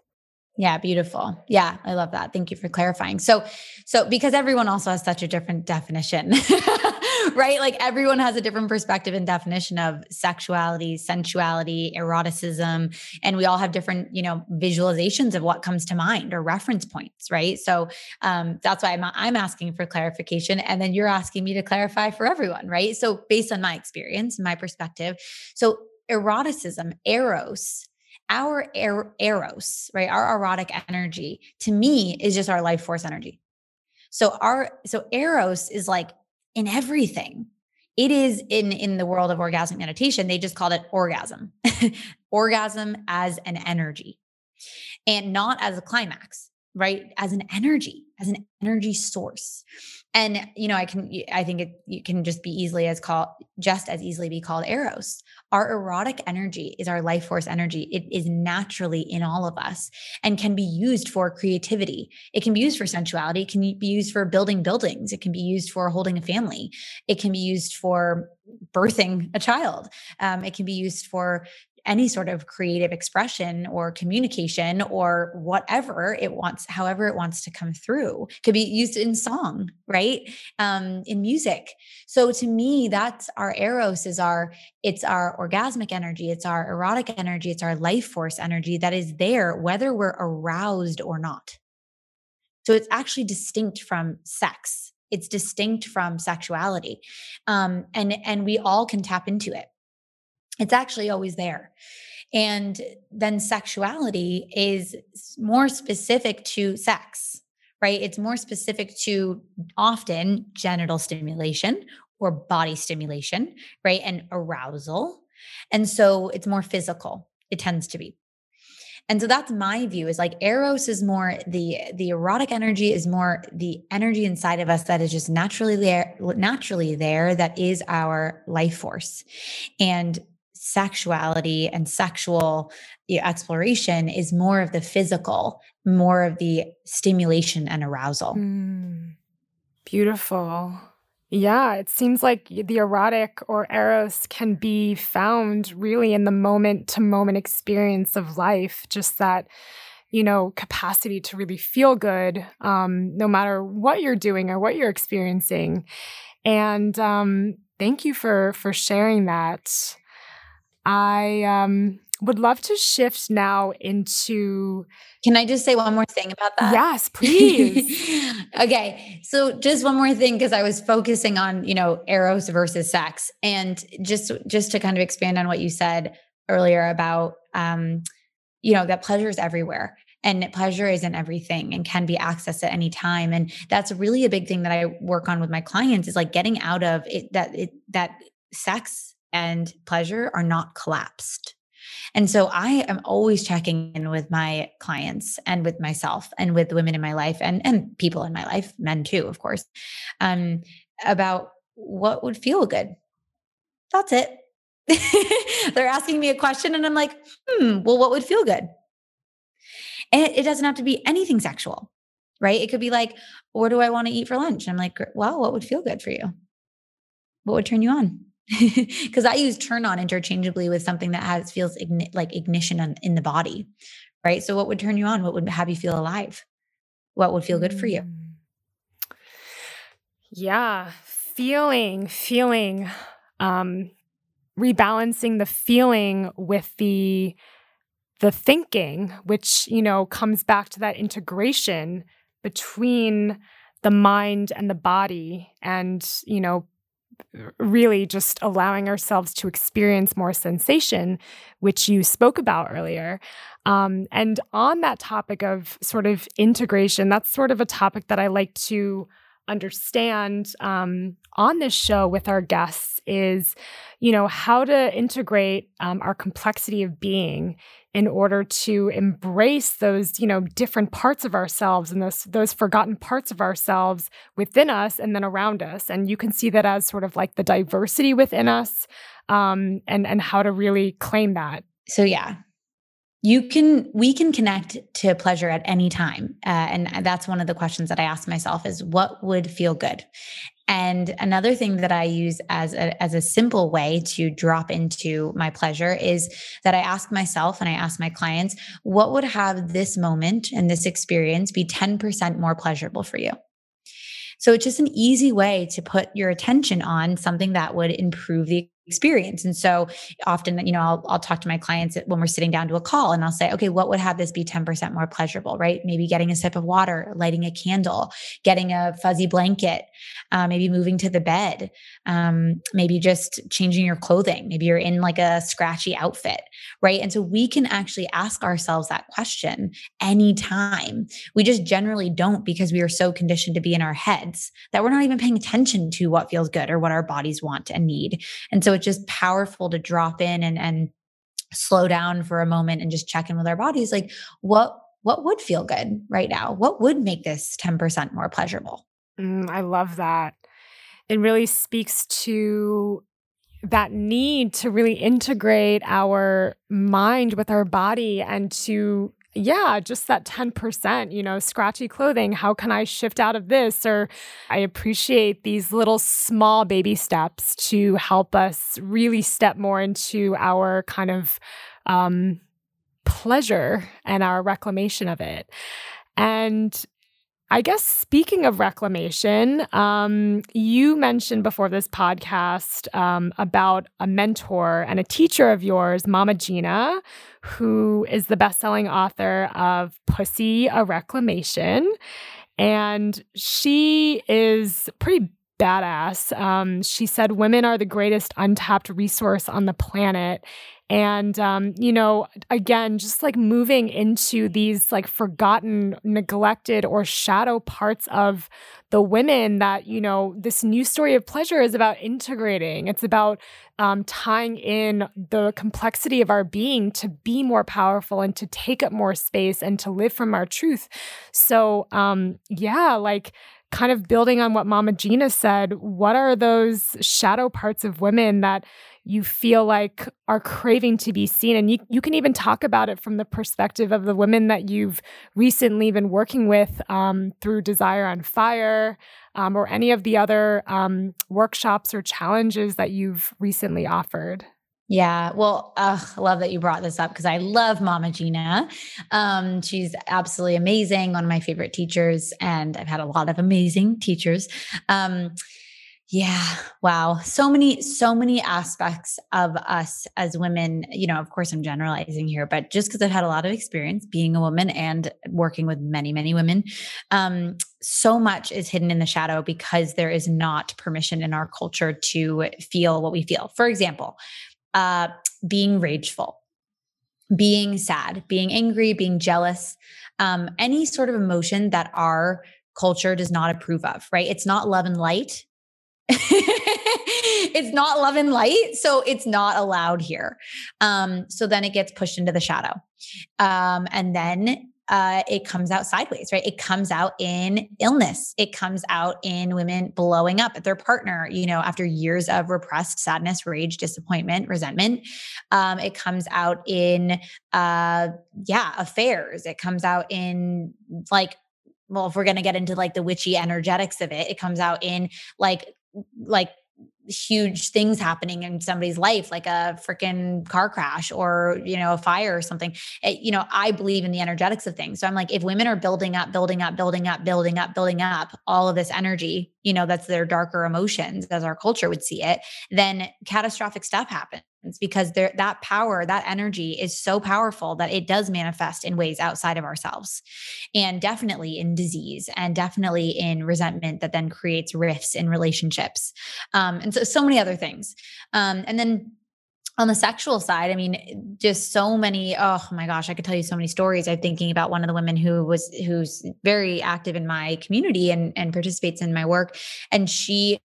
yeah, beautiful. Yeah, I love that. Thank you for clarifying. So, so because everyone also has such a different definition, (laughs) right? Like everyone has a different perspective and definition of sexuality, sensuality, eroticism, and we all have different, you know, visualizations of what comes to mind or reference points, right? So, um, that's why I'm I'm asking for clarification, and then you're asking me to clarify for everyone, right? So, based on my experience, my perspective, so eroticism, eros our er- eros, right? Our erotic energy to me is just our life force energy. So our so eros is like in everything. It is in in the world of orgasmic meditation, they just called it orgasm. (laughs) orgasm as an energy. and not as a climax, right? As an energy, as an energy source. And you know, I can I think it you can just be easily as called just as easily be called eros. Our erotic energy is our life force energy. It is naturally in all of us and can be used for creativity. It can be used for sensuality, it can be used for building buildings, it can be used for holding a family, it can be used for birthing a child. Um, it can be used for any sort of creative expression or communication or whatever it wants, however it wants to come through. Could be used in song, right? Um, in music. So to me, that's our eros is our it's our orgasmic energy, it's our erotic energy, it's our life force energy that is there whether we're aroused or not. So it's actually distinct from sex. It's distinct from sexuality, um, and and we all can tap into it it's actually always there. And then sexuality is more specific to sex, right? It's more specific to often genital stimulation or body stimulation, right? And arousal. And so it's more physical, it tends to be. And so that's my view is like eros is more the the erotic energy is more the energy inside of us that is just naturally there naturally there that is our life force. And sexuality and sexual exploration is more of the physical, more of the stimulation and arousal. Mm, beautiful. Yeah, it seems like the erotic or eros can be found really in the moment to moment experience of life, just that, you know, capacity to really feel good, um, no matter what you're doing or what you're experiencing. And um, thank you for for sharing that. I um, would love to shift now into. Can I just say one more thing about that? Yes, (laughs) please. okay. So just one more thing because I was focusing on, you know, eros versus sex and just just to kind of expand on what you said earlier about um you know, that pleasure is everywhere and pleasure isn't everything and can be accessed at any time and that's really a big thing that I work on with my clients is like getting out of it that it that sex and pleasure are not collapsed. And so I am always checking in with my clients and with myself and with women in my life and, and people in my life, men too, of course, um, about what would feel good. That's it. (laughs) They're asking me a question and I'm like, hmm, well, what would feel good? And it, it doesn't have to be anything sexual, right? It could be like, what do I want to eat for lunch? I'm like, well, what would feel good for you? What would turn you on? (laughs) because I use turn on interchangeably with something that has feels igni- like ignition in, in, the body, right? So, what would turn you on? What would have you feel alive? What would feel good for you? Mm. Yeah, feeling, feeling, um, rebalancing the feeling with the the thinking, which you know comes back to that integration between the mind and the body, and you know really just allowing ourselves to experience more sensation, which you spoke about earlier. Um, and on that topic of sort of integration, that's sort of a topic that I like to understand um, on this show with our guests is, you know, how to integrate um, our complexity of being in order to embrace those, you know, different parts of ourselves and those those forgotten parts of ourselves within us and then around us. And you can see that as sort of like the diversity within us, um, and and how to really claim that. So yeah, you can we can connect to pleasure at any time. Uh, and that's one of the questions that i ask myself is what would feel good? And another thing that i use as a, as a simple way to drop into my pleasure is that i ask myself and i ask my clients what would have this moment and this experience be 10% more pleasurable for you? So it's just an easy way to put your attention on something that would improve the experience. And so often, you know, I'll, I'll talk to my clients when we're sitting down to a call and I'll say, okay, what would have this be 10% more pleasurable, right? Maybe getting a sip of water, lighting a candle, getting a fuzzy blanket, uh, maybe moving to the bed, um, maybe just changing your clothing. Maybe you're in like a scratchy outfit, right? And so we can actually ask ourselves that question anytime. We just generally don't because we are so conditioned to be in our heads that we're not even paying attention to what feels good or what our bodies want and need. And so it's just powerful to drop in and, and slow down for a moment and just check in with our bodies like what what would feel good right now? What would make this 10% more pleasurable? Mm, i love that. It really speaks to that need to really integrate our mind with our body and to yeah, just that 10%, you know, scratchy clothing. How can I shift out of this? Or I appreciate these little small baby steps to help us really step more into our kind of um, pleasure and our reclamation of it. And I guess speaking of reclamation, um, you mentioned before this podcast um, about a mentor and a teacher of yours, Mama Gena, who is the best-selling author of Pussy: A Reclamation, and she is pretty badass. Um, she said women are the greatest untapped resource on the planet, and um, you know again just like moving into these like forgotten neglected or shadow parts of the women that you know this new story of pleasure is about integrating. It's about um, tying in the complexity of our being to be more powerful and to take up more space and to live from our truth. So um, yeah like kind of building on what mama Gena said what are those shadow parts of women that you feel like are craving to be seen. And you, you can even talk about it from the perspective of the women that you've recently been working with um, through Desire on Fire um, or any of the other um, workshops or challenges that you've recently offered. Yeah, well, I love that you brought this up because I love Mama Gena. Um, she's absolutely amazing, one of my favorite teachers, and I've had a lot of amazing teachers. Um, yeah. Wow. So many, so many aspects of us as women. You know, of course, I'm generalizing here, but just because I've had a lot of experience being a woman and working with many, many women, um, so much is hidden in the shadow because there is not permission in our culture to feel what we feel. For example, uh, being rageful, being sad, being angry, being jealous, um, any sort of emotion that our culture does not approve of, right? It's not love and light. (laughs) It's not love and light so it's not allowed here. Um so then it gets pushed into the shadow. Um and then uh, it comes out sideways, right? It comes out in illness. It comes out in women blowing up at their partner, you know, after years of repressed sadness, rage, disappointment, resentment. Um, it comes out in, uh, yeah, affairs. It comes out in like well, if we're going to get into like the witchy energetics of it, it comes out in like like huge things happening in somebody's life like a freaking car crash or you know a fire or something it, you know i believe in the energetics of things. So i'm like if women are building up building up building up building up building up all of this energy you know that's their darker emotions as our culture would see it then catastrophic stuff happens because there that power that energy is so powerful that it does manifest in ways outside of ourselves and definitely in disease and definitely in resentment that then creates rifts in relationships um, and so so many other things um, and then on the sexual side, I mean, just so many. Oh my gosh, I could tell you so many stories. I'm thinking about one of the women who was who's very active in my community and and participates in my work, and she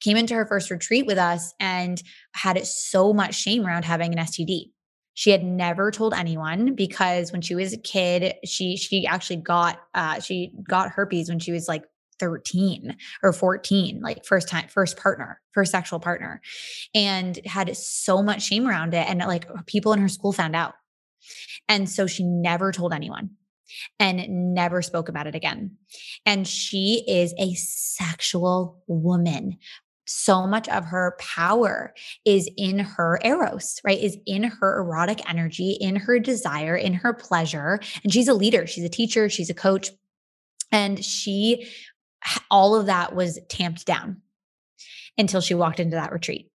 came into her first retreat with us and had so much shame around having an STD. She had never told anyone because when she was a kid, she she actually got uh, she got herpes when she was like 13 or 14 like first time first partner first sexual partner and had so much shame around it and like people in her school found out and so she never told anyone and never spoke about it again. And she is a sexual woman. So much of her power is in her eros, right? Is in her erotic energy, in her desire, in her pleasure. And she's a leader, she's a teacher, she's a coach. And she, all of that was tamped down until she walked into that retreat.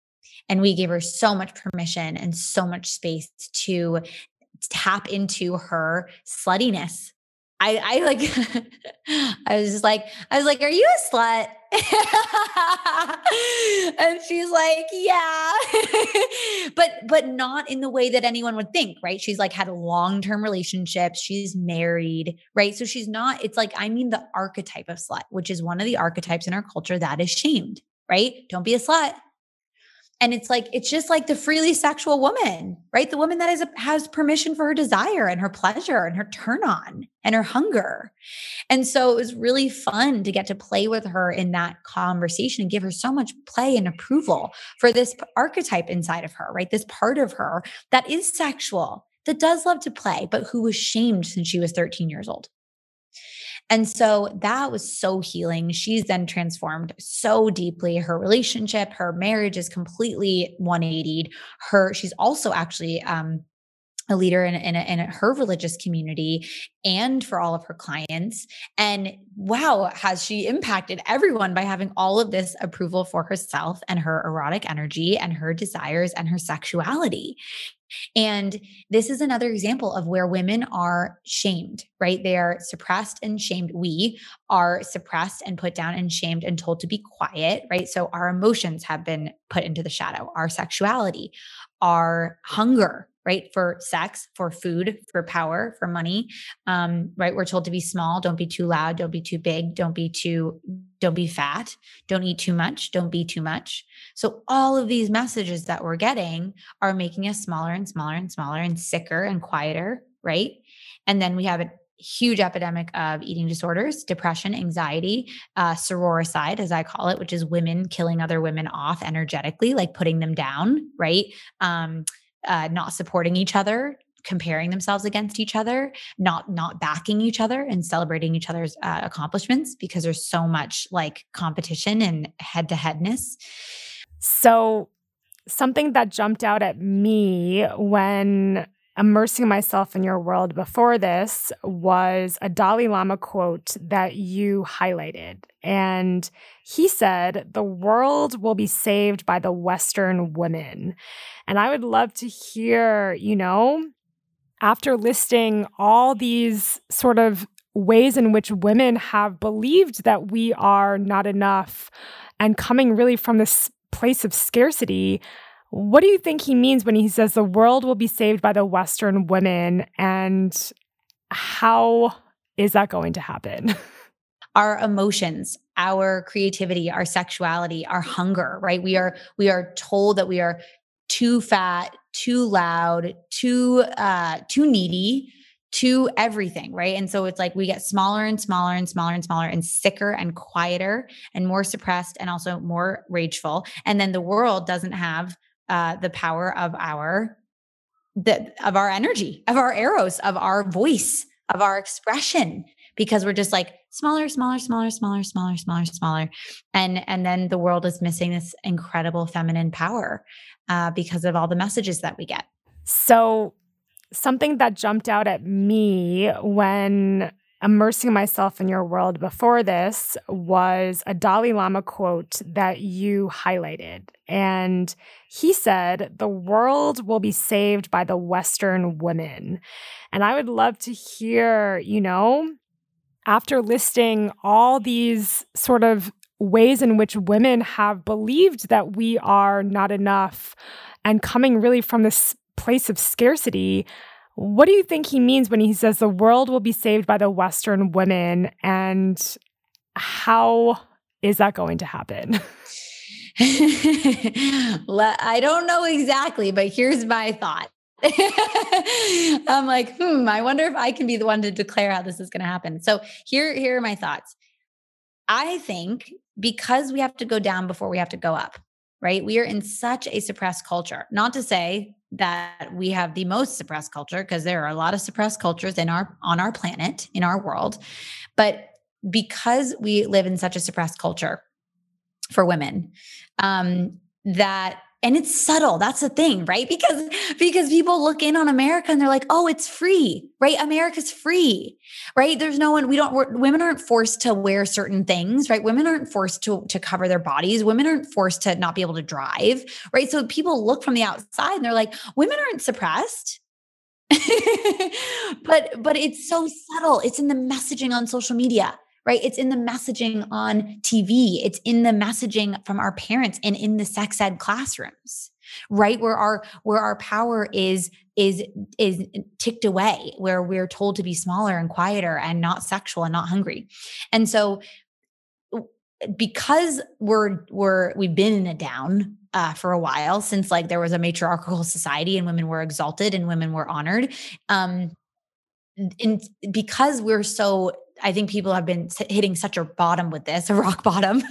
And we gave her so much permission and so much space to tap into her sluttiness. I, I like, (laughs) I was just like, I was like, are you a slut? (laughs) and she's like, yeah, (laughs) but, but not in the way that anyone would think, right? She's like had a long-term relationships. She's married, right? So she's not, it's like, I mean, the archetype of slut, which is one of the archetypes in our culture that is shamed, right? Don't be a slut. And it's like it's just like the freely sexual woman right? The woman that is a, has permission for her desire and her pleasure and her turn on and her hunger. And so it was really fun to get to play with her in that conversation and give her so much play and approval for this archetype inside of her right? This part of her that is sexual that does love to play but who was shamed since she was 13 years old and so that was so healing. She's then transformed so deeply. Her relationship, her marriage is completely 180. Her, she's also actually um, a leader in, in, in her religious community and for all of her clients. And wow, has she impacted everyone by having all of this approval for herself and her erotic energy and her desires and her sexuality. And this is another example of where women are shamed, right? They are suppressed and shamed. We are suppressed and put down and shamed and told to be quiet, right? So our emotions have been put into the shadow, our sexuality, our hunger, right? For sex, for food, for power, for money. Um, right. We're told to be small, don't be too loud, don't be too big, don't be too, don't be fat, don't eat too much, don't be too much. So all of these messages that we're getting are making us smaller and smaller and smaller and sicker and quieter, right? And then we have a huge epidemic of eating disorders, depression, anxiety, uh, sororicide, as I call it, which is women killing other women off energetically, like putting them down, right? Um, uh, not supporting each other comparing themselves against each other not not backing each other and celebrating each other's uh, accomplishments because there's so much like competition and head to headness so something that jumped out at me when immersing myself in your world before this was a Dalai Lama quote that you highlighted. And he said, The world will be saved by the Western women. And I would love to hear, you know, after listing all these sort of ways in which women have believed that we are not enough and coming really from this place of scarcity, what do you think he means when he says the world will be saved by the Western women? And how is that going to happen? (laughs) Our emotions, our creativity, our sexuality, our hunger, right? We are we are told that we are too fat, too loud, too uh too needy, to everything, right? And so it's like we get smaller and smaller and smaller and smaller and sicker and quieter and more suppressed and also more rageful. And then the world doesn't have uh, the power of our the of our energy, of our eros, of our voice, of our expression, because we're just like smaller, smaller, smaller, smaller, smaller, smaller, smaller, and and then the world is missing this incredible feminine power uh, because of all the messages that we get. So, something that jumped out at me when immersing myself in your world before this was a Dalai Lama quote that you highlighted. And he said, The world will be saved by the Western women. And I would love to hear, you know, after listing all these sort of ways in which women have believed that we are not enough and coming really from this place of scarcity what do you think he means when he says the world will be saved by the Western women? And how is that going to happen? (laughs) I don't know exactly, but here's my thought. (laughs) I'm like, hmm, I wonder if I can be the one to declare how this is going to happen. So here, here are my thoughts. I think because we have to go down before we have to go up, right? We are in such a suppressed culture. Not to say that we have the most suppressed culture because there are a lot of suppressed cultures in our on our planet in our world. But because we live in such a suppressed culture for women um that and it's subtle that's the thing right? Because because people look in on america and they're like oh it's free right? America's free right? There's no one we don't women aren't forced to wear certain things right? Women aren't forced to to cover their bodies. Women aren't forced to not be able to drive right? So people look from the outside and they're like women aren't suppressed. (laughs) But but it's so subtle. It's in the messaging on social media right? It's in the messaging on TV, it's in the messaging from our parents and in the sex ed classrooms right where our where our power is is is ticked away where we're told to be smaller and quieter and not sexual and not hungry and so because we're we're we've been in a down uh, for a while since like there was a matriarchal society and women were exalted and women were honored. Um, and because we're so I think people have been hitting such a bottom with this, (laughs) a rock bottom.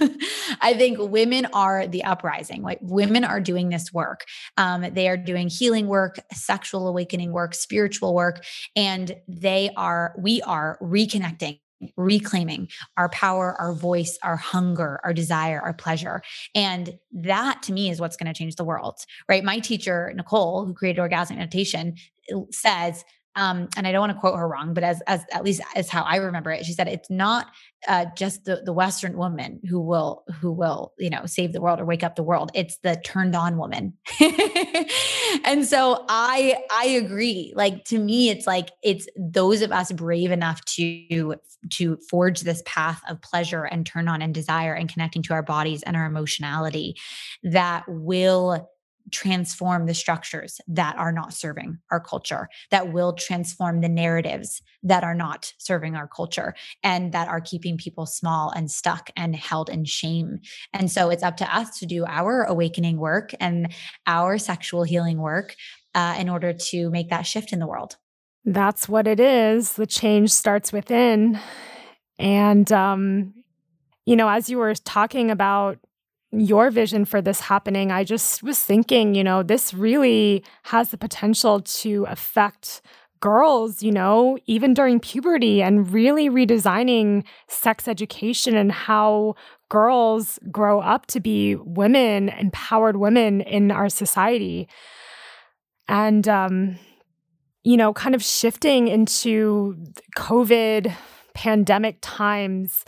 I think women are the uprising. Like women are doing this work. Um, they are doing healing work, sexual awakening work, spiritual work, and they are. We are reconnecting reclaiming our power, our voice, our hunger, our desire, our pleasure. And that to me is what's going to change the world, right? My teacher, Nicole, who created Orgasmic Meditation, says um, and I don't want to quote her wrong, but as as at least as how I remember it, she said it's not uh, just the the Western woman who will who will you know save the world or wake up the world. It's the turned on woman. (laughs) and so I I agree. Like to me, it's like it's those of us brave enough to to forge this path of pleasure and turn on and desire and connecting to our bodies and our emotionality that will transform the structures that are not serving our culture, that will transform the narratives that are not serving our culture and that are keeping people small and stuck and held in shame. And so it's up to us to do our awakening work and our sexual healing work uh, in order to make that shift in the world. That's what it is. The change starts within. And, um, you know, as you were talking about your vision for this happening, I just was thinking, you know, this really has the potential to affect girls, you know, even during puberty and really redesigning sex education and how girls grow up to be women, empowered women in our society. And, um, you know, kind of shifting into COVID pandemic times,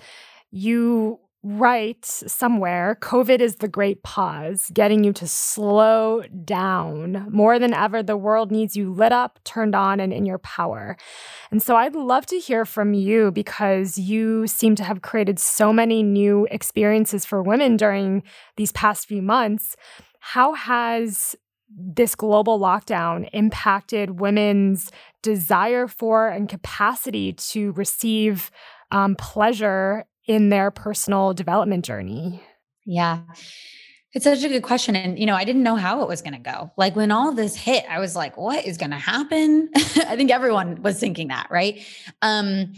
you write somewhere COVID is the great pause, getting you to slow down. More than ever, the world needs you lit up, turned on, and in your power. And so I'd love to hear from you because you seem to have created so many new experiences for women during these past few months. How has this global lockdown impacted women's desire for and capacity to receive um, pleasure in their personal development journey? Yeah. It's such a good question. And, you know, I didn't know how it was going to go. Like when all this hit, I was like, what is going to happen? (laughs) I think everyone was thinking that, right? Um,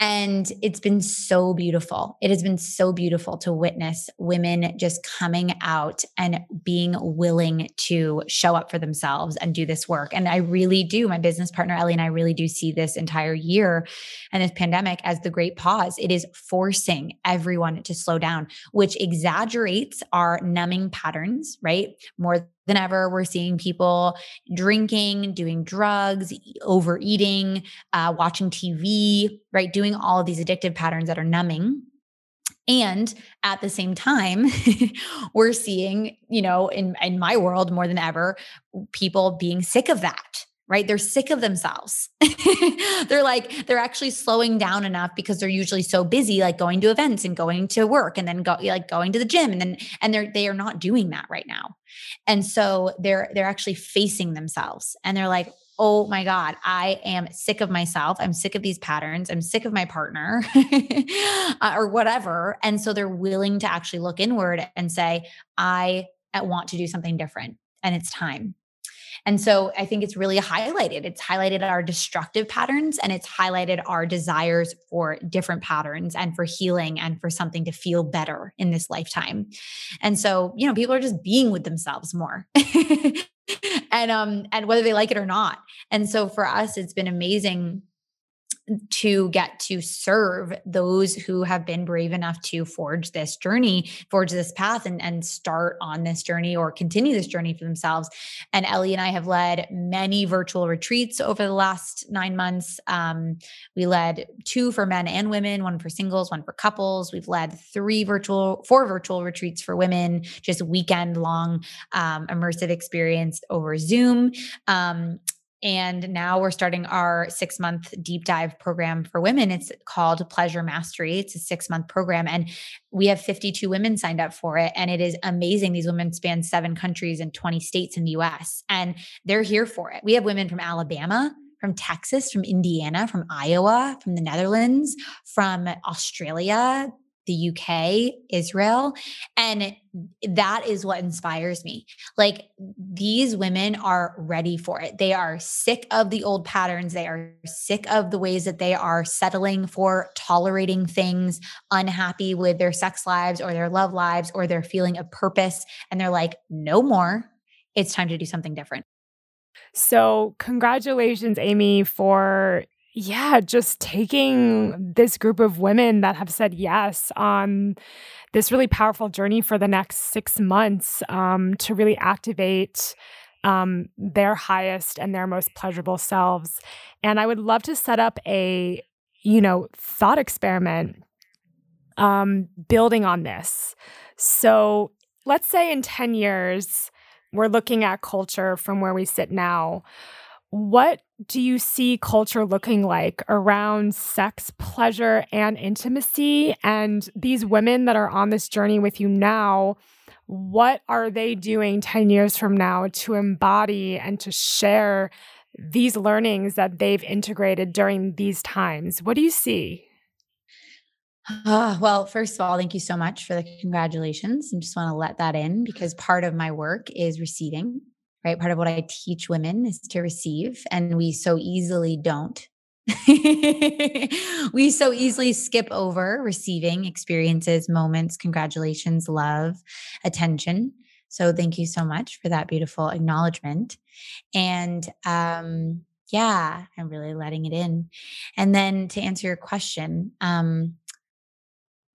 and it's been so beautiful. It has been so beautiful to witness women just coming out and being willing to show up for themselves and do this work. And I really do. My business partner, Ellie, and I really do see this entire year and this pandemic as the great pause. It is forcing everyone to slow down, which exaggerates our numbing patterns, right? More than ever. We're seeing people drinking, doing drugs, overeating, uh, watching TV, right? Doing all of these addictive patterns that are numbing. And at the same time, (laughs) we're seeing, you know, in, in my world more than ever, people being sick of that right? They're sick of themselves. (laughs) they're like, they're actually slowing down enough because they're usually so busy, like going to events and going to work and then go like going to the gym. And then, and they're, they are not doing that right now. And so they're, they're actually facing themselves and they're like, oh my God, I am sick of myself. I'm sick of these patterns. I'm sick of my partner uh, (laughs) or whatever. And so they're willing to actually look inward and say, I want to do something different and it's time. And so I think it's really highlighted. It's highlighted our destructive patterns and it's highlighted our desires for different patterns and for healing and for something to feel better in this lifetime. And so, you know, people are just being with themselves more. (laughs) and um and whether they like it or not. And so for us it's been amazing to get to serve those who have been brave enough to forge this journey, forge this path, and, and start on this journey or continue this journey for themselves. And Ellie and I have led many virtual retreats over the last nine months. Um, we led two for men and women, one for singles, one for couples. We've led three virtual, four virtual retreats for women, just weekend long um, immersive experience over Zoom. Um, and now we're starting our six month deep dive program for women. It's called Pleasure Mastery. It's a six month program. And we have 52 women signed up for it. And it is amazing. These women span seven countries and 20 states in the US, and they're here for it. We have women from Alabama, from Texas, from Indiana, from Iowa, from the Netherlands, from Australia, the UK, Israel. And that is what inspires me. Like these women are ready for it. They are sick of the old patterns. They are sick of the ways that they are settling for tolerating things, unhappy with their sex lives or their love lives or their feeling of purpose. And they're like, no more. It's time to do something different. So, congratulations, Aimee, for yeah, just taking this group of women that have said yes on this really powerful journey for the next six months um, to really activate um, their highest and their most pleasurable selves. And I would love to set up a, you know, thought experiment um, building on this. So let's say in 10 years, we're looking at culture from where we sit now. What do you see culture looking like around sex, pleasure, and intimacy? And these women that are on this journey with you now, what are they doing 10 years from now to embody and to share these learnings that they've integrated during these times? What do you see? Uh, well, first of all, thank you so much for the congratulations. And just want to let that in because part of my work is receiving, right? Part of what I teach women is to receive, and we so easily don't. (laughs) we so easily skip over receiving experiences, moments, congratulations, love, attention. So thank you so much for that beautiful acknowledgement. And um, yeah, I'm really letting it in. And then to answer your question, um,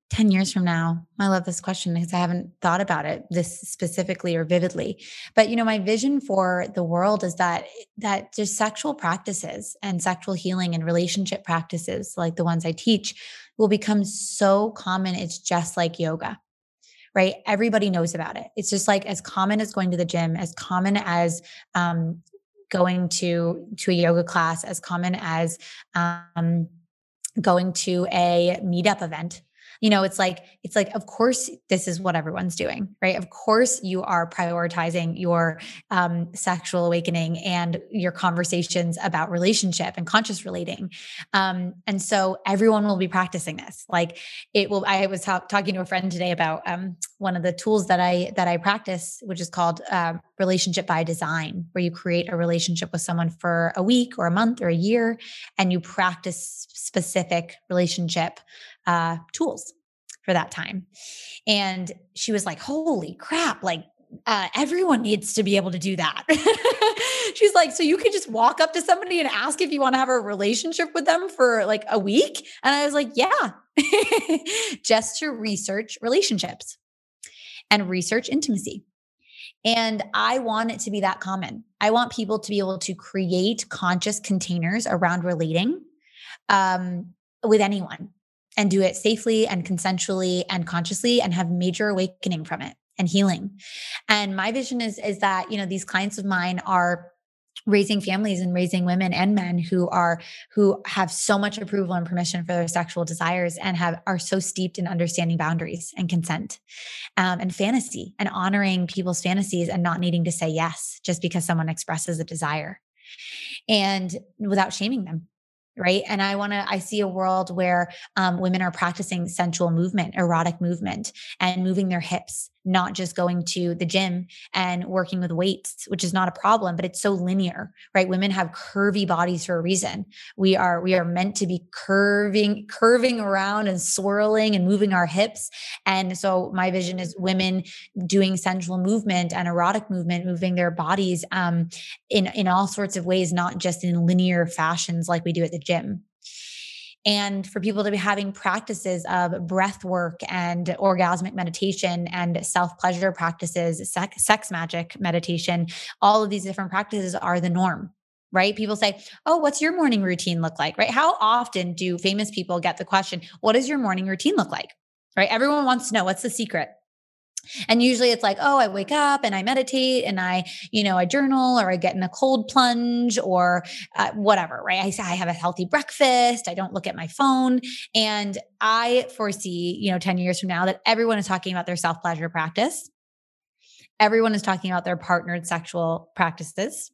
10 years from now? I love this question because I haven't thought about it this specifically or vividly. But you know, my vision for the world is that that just sexual practices and sexual healing and relationship practices like the ones I teach will become so common it's just like yoga. Right? Everybody knows about it. It's just like as common as going to the gym, as common as um, going to to a yoga class, as common as um, going to a meetup event you know it's like it's like of course this is what everyone's doing right? Of course you are prioritizing your um, sexual awakening and your conversations about relationship and conscious relating. Um, and so everyone will be practicing this. Like it will i was ta- talking to a friend today about um, one of the tools that i that i practice which is called um, relationship by design where you create a relationship with someone for a week or a month or a year and you practice specific relationship uh, tools for that time. And she was like, holy crap, like uh, everyone needs to be able to do that. (laughs) She's like, so you could just walk up to somebody and ask if you want to have a relationship with them for like a week. And I was like, yeah, (laughs) just to research relationships and research intimacy. And I want it to be that common. I want people to be able to create conscious containers around relating um, with anyone and do it safely and consensually and consciously and have major awakening from it and healing. And my vision is is that, you know, these clients of mine are raising families and raising women and men who are who have so much approval and permission for their sexual desires and have are so steeped in understanding boundaries and consent um, and fantasy and honoring people's fantasies and not needing to say yes just because someone expresses a desire and without shaming them right? And i want to i see a world where um, women are practicing sensual movement erotic movement and moving their hips not just going to the gym and working with weights, which is not a problem, but it's so linear, right? Women have curvy bodies for a reason. We are we are meant to be curving curving around and swirling and moving our hips. And so my vision is women doing sensual movement and erotic movement, moving their bodies um, in in all sorts of ways, not just in linear fashions like we do at the gym and for people to be having practices of breath work and orgasmic meditation and self pleasure practices, sex, sex magic meditation, all of these different practices are the norm right? People say, Oh, what's your morning routine look like? Right? How often do famous people get the question, What does your morning routine look like? Right? Everyone wants to know what's the secret. And usually it's like, oh, I wake up and I meditate and I, you know, I journal or I get in a cold plunge or uh, whatever, right? I say I have a healthy breakfast. I don't look at my phone. And I foresee, you know, 10 years from now that everyone is talking about their self pleasure practice. Everyone is talking about their partnered sexual practices.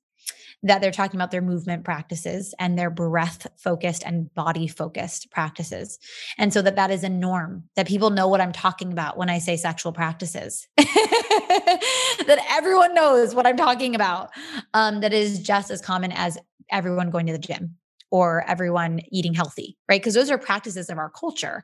That they're talking about their movement practices and their breath focused and body focused practices. And so that that is a norm that people know what I'm talking about when I say sexual practices, (laughs) that everyone knows what I'm talking about. Um, that is just as common as everyone going to the gym or everyone eating healthy, right? Because those are practices of our culture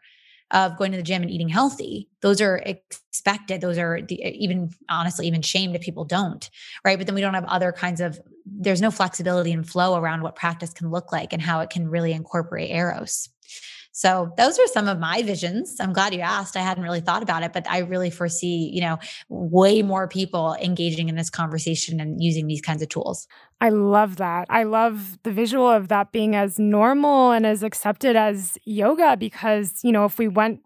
of going to the gym and eating healthy those are expected those are the, even honestly even shamed if people don't right but then we don't have other kinds of there's no flexibility and flow around what practice can look like and how it can really incorporate eros so those are some of my visions. I'm glad you asked. I hadn't really thought about it, but I really foresee, you know, way more people engaging in this conversation and using these kinds of tools. I love that. I love the visual of that being as normal and as accepted as yoga because, you know, if we went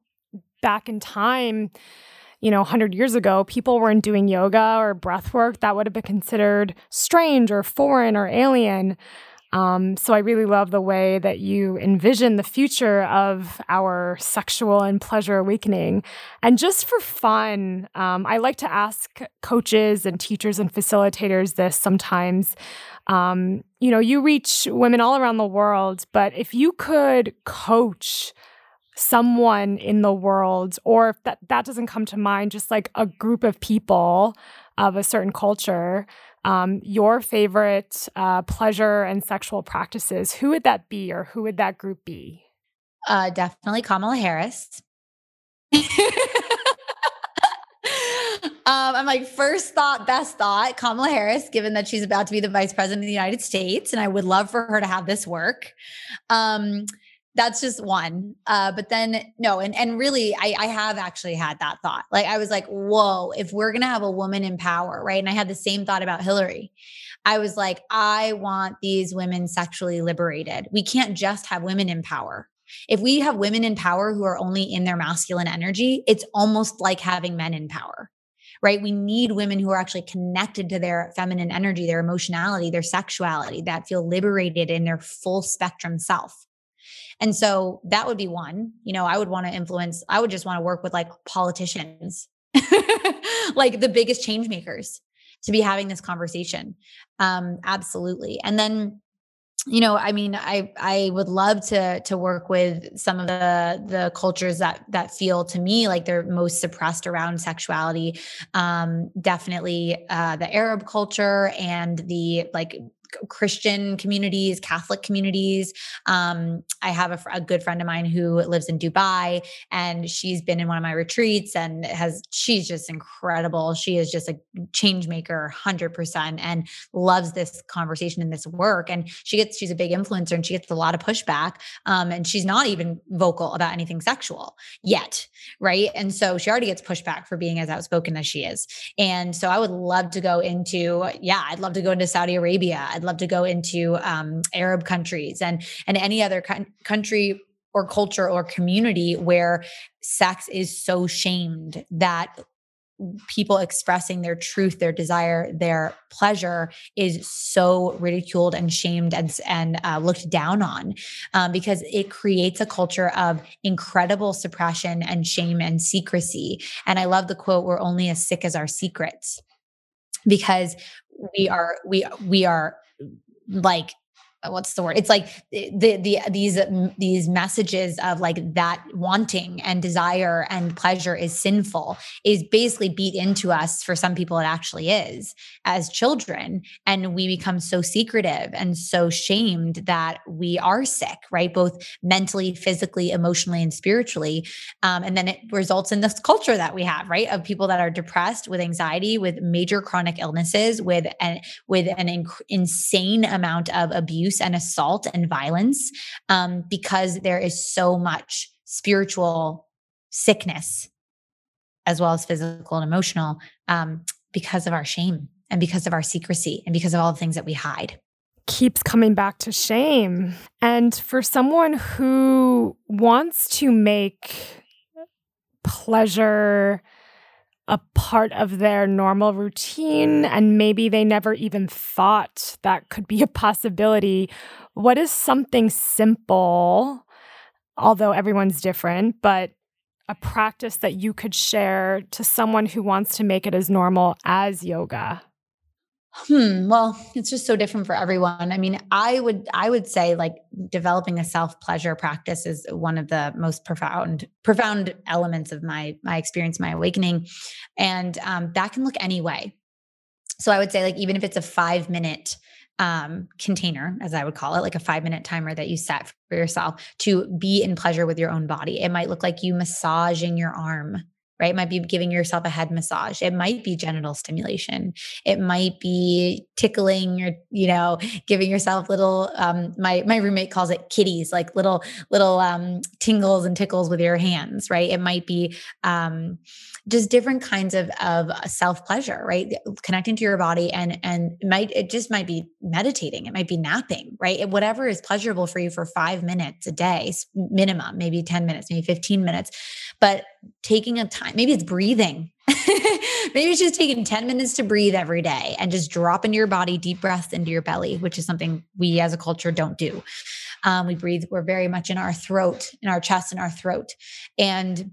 back in time, you know, 100 years ago, people weren't doing yoga or breath work, that would have been considered strange or foreign or alien. Um, so I really love the way that you envision the future of our sexual and pleasure awakening. And just for fun, um, I like to ask coaches and teachers and facilitators this sometimes. Um, you know, you reach women all around the world, but if you could coach someone in the world, or if that, that doesn't come to mind, just like a group of people of a certain culture, um, your favorite uh, pleasure and sexual practices, who would that be or who would that group be? Uh, definitely Kamala Harris. (laughs) Um, I'm like, first thought, best thought, Kamala Harris, given that she's about to be the vice president of the United States, and I would love for her to have this work. Um, that's just one. Uh, but then no, and and really, I, I have actually had that thought. Like I was like, whoa, if we're gonna have a woman in power, right? And I had the same thought about Hillary. I was like, I want these women sexually liberated. We can't just have women in power. If we have women in power who are only in their masculine energy, it's almost like having men in power right? We need women who are actually connected to their feminine energy, their emotionality, their sexuality, that feel liberated in their full spectrum self. And so that would be one. You know, I would want to influence, I would just want to work with like politicians, (laughs) like the biggest change makers to be having this conversation. Um, absolutely. And then you know i mean i i would love to to work with some of the the cultures that that feel to me like they're most suppressed around sexuality um definitely uh the arab culture and the like Christian communities, Catholic communities. Um, I have a, a, good friend of mine who lives in Dubai, and she's been in one of my retreats and has. She's just incredible. She is just a change maker, hundred percent, and loves this conversation and this work. And she gets. She's a big influencer, and she gets a lot of pushback. Um, and she's not even vocal about anything sexual yet, right? And so she already gets pushback for being as outspoken as she is. And so I would love to go into. Yeah, I'd love to go into Saudi Arabia. I'd I'd love to go into um, Arab countries and and any other co- country or culture or community where sex is so shamed that people expressing their truth their desire their pleasure is so ridiculed and shamed and, and uh, looked down on um, because it creates a culture of incredible suppression and shame and secrecy. And i love the quote we're only as sick as our secrets because we are we we are like what's the word? It's like eh, the the these these messages of like that wanting and desire and pleasure is sinful is basically beat into us for some people it actually is as children. And we become so secretive and so shamed that we are sick right? Both mentally physically emotionally and spiritually. Um, and then it results in this culture that we have right? Of people that are depressed with anxiety with major chronic illnesses with an with an inc- insane amount of abuse abuse and assault and violence um, because there is so much spiritual sickness as well as physical and emotional um, because of our shame and because of our secrecy and because of all the things that we hide keeps coming back to shame. And for someone who wants to make pleasure a part of their normal routine and maybe they never even thought that could be a possibility. What is something simple, although everyone's different, but a practice that you could share to someone who wants to make it as normal as yoga? Hmm. Well, it's just so different for everyone. I mean, I would I would say like developing a self pleasure practice is one of the most profound profound elements of my my experience, my awakening, and um, that can look any way. So I would say like even if it's a five minute um, container, as I would call it, like a five minute timer that you set for yourself to be in pleasure with your own body. It might look like you massaging your arm right? It might be giving yourself a head massage. It might be genital stimulation. It might be tickling or, you know, giving yourself little um my my roommate calls it kitties, like little little um tingles and tickles with your hands, right? It might be um just different kinds of of self-pleasure, right? Connecting to your body and and might it just might be meditating, it might be napping, right? It, whatever is pleasurable for you for 5 minutes a day, minimum, maybe 10 minutes, maybe 15 minutes. But taking a time, maybe it's breathing. (laughs) maybe it's just taking 10 minutes to breathe every day and just drop into your body deep breaths into your belly, which is something we as a culture don't do. Um, we breathe, we're very much in our throat, in our chest, and our throat. And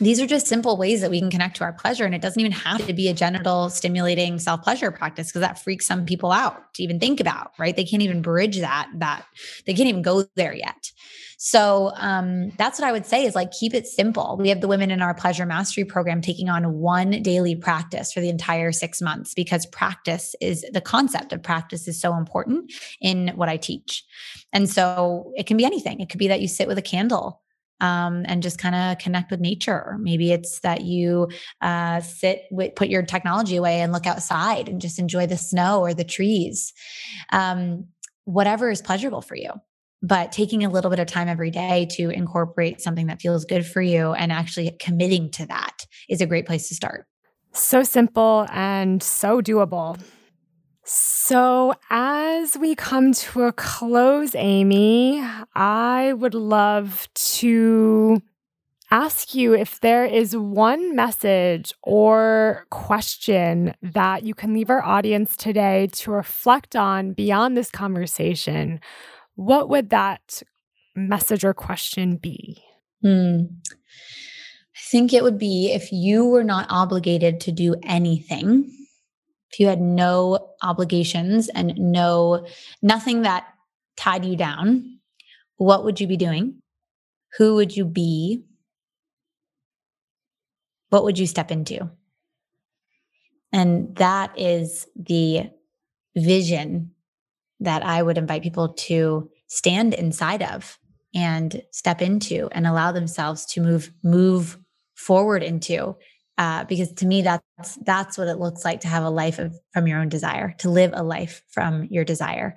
these are just simple ways that we can connect to our pleasure. And it doesn't even have to be a genital stimulating self pleasure practice because that freaks some people out to even think about, right? They can't even bridge that, that they can't even go there yet. So um, that's what I would say is like keep it simple. We have the women in our pleasure mastery program taking on one daily practice for the entire six months because practice is the concept of practice is so important in what I teach. And so it can be anything. It could be that you sit with a candle um, and just kind of connect with nature. Maybe it's that you uh, sit, with, put your technology away and look outside and just enjoy the snow or the trees. Um, whatever is pleasurable for you. But taking a little bit of time every day to incorporate something that feels good for you and actually committing to that is a great place to start. So simple and so doable. So, as we come to a close, Aimee, I would love to ask you if there is one message or question that you can leave our audience today to reflect on beyond this conversation. What would that message or question be? Hmm. I think it would be if you were not obligated to do anything if you had no obligations and no nothing that tied you down, what would you be doing? Who would you be? What would you step into? And that is the vision that I would invite people to stand inside of and step into and allow themselves to move move forward into uh, because to me that's that's what it looks like to have a life of, from your own desire to live a life from your desire.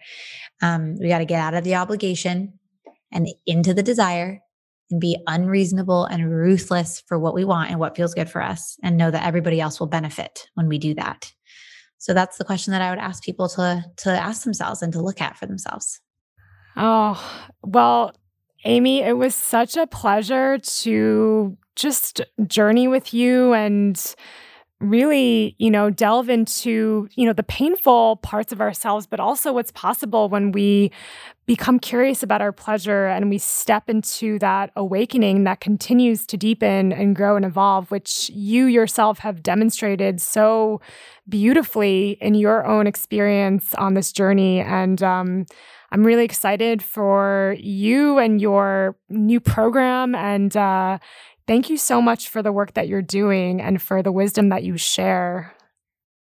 Um, we got to get out of the obligation and into the desire and be unreasonable and ruthless for what we want and what feels good for us and know that everybody else will benefit when we do that. So that's the question that i would ask people to to ask themselves and to look at for themselves. Oh well Aimee it was such a pleasure to just journey with you and really, you know, delve into, you know, the painful parts of ourselves, but also what's possible when we become curious about our pleasure and we step into that awakening that continues to deepen and grow and evolve, which you yourself have demonstrated so beautifully in your own experience on this journey. And um, I'm really excited for you and your new program and, uh, Thank you so much for the work that you're doing and for the wisdom that you share.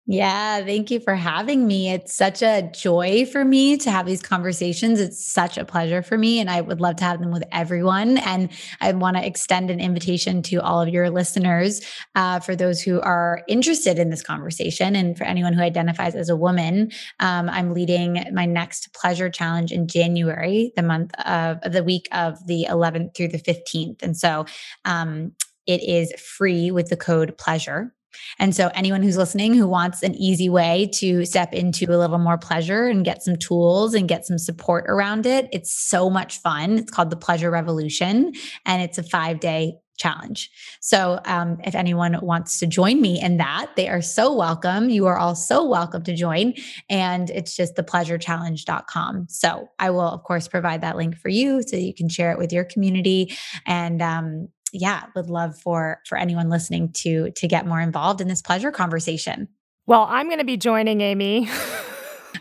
Yeah, thank you for having me. It's such a joy for me to have these conversations. It's such a pleasure for me, and I would love to have them with everyone. And I want to extend an invitation to all of your listeners uh, for those who are interested in this conversation, and for anyone who identifies as a woman. Um, I'm leading my next pleasure challenge in January, the month of the week of the 11th through the 15th, and so um, it is free with the code pleasure and so, anyone who's listening who wants an easy way to step into a little more pleasure and get some tools and get some support around it, it's so much fun. It's called the Pleasure Revolution, and it's a five day challenge. So, um, if anyone wants to join me in that, they are so welcome. You are all so welcome to join. And it's just thepleasurechallenge.com. So, I will, of course, provide that link for you so you can share it with your community. And um, yeah, would love for for anyone listening to to get more involved in this pleasure conversation. Well, I'm going to be joining Aimee. (laughs)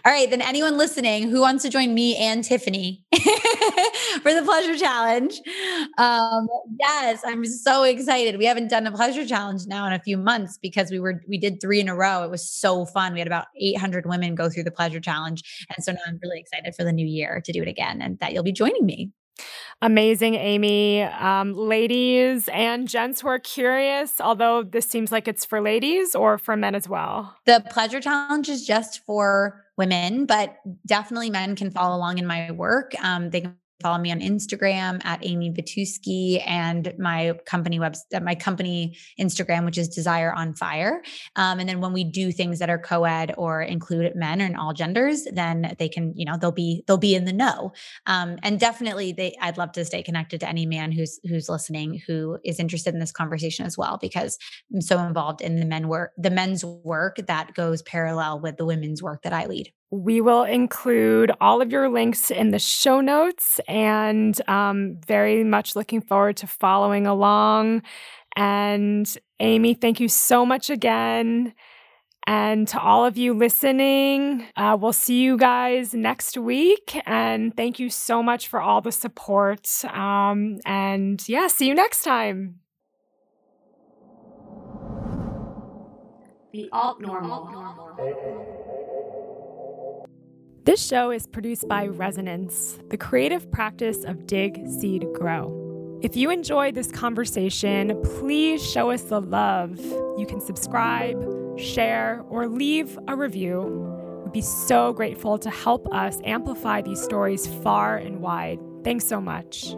All right, then anyone listening who wants to join me and Tiffany (laughs) for the pleasure challenge, um, yes, I'm so excited. We haven't done a pleasure challenge now in a few months because we were we did three in a row. It was so fun. We had about 800 women go through the pleasure challenge, and so now I'm really excited for the new year to do it again, and that you'll be joining me. Amazing, Aimee. Um, ladies and gents who are curious, although this seems like it's for ladies or for men as well. The pleasure challenge is just for women, but definitely men can follow along in my work. Um, they can follow me on Instagram at Aimee Batuski and my company web uh, my company Instagram, which is Desire on Fire. Um, and then when we do things that are co-ed or include men and all genders, then they can, you know, they'll be they'll be in the know. Um, and definitely they I'd love to stay connected to any man who's who's listening who is interested in this conversation as well, because I'm so involved in the men work, the men's work that goes parallel with the women's work that I lead. We will include all of your links in the show notes and um, very much looking forward to following along. And Aimee, thank you so much again. And to all of you listening, uh, we'll see you guys next week. And thank you so much for all the support. Um, and yeah, see you next time. The Alt Normal. This show is produced by Resonance, the creative practice of dig, seed, grow. If you enjoyed this conversation, please show us the love. You can subscribe, share, or leave a review. We'd be so grateful to help us amplify these stories far and wide. Thanks so much.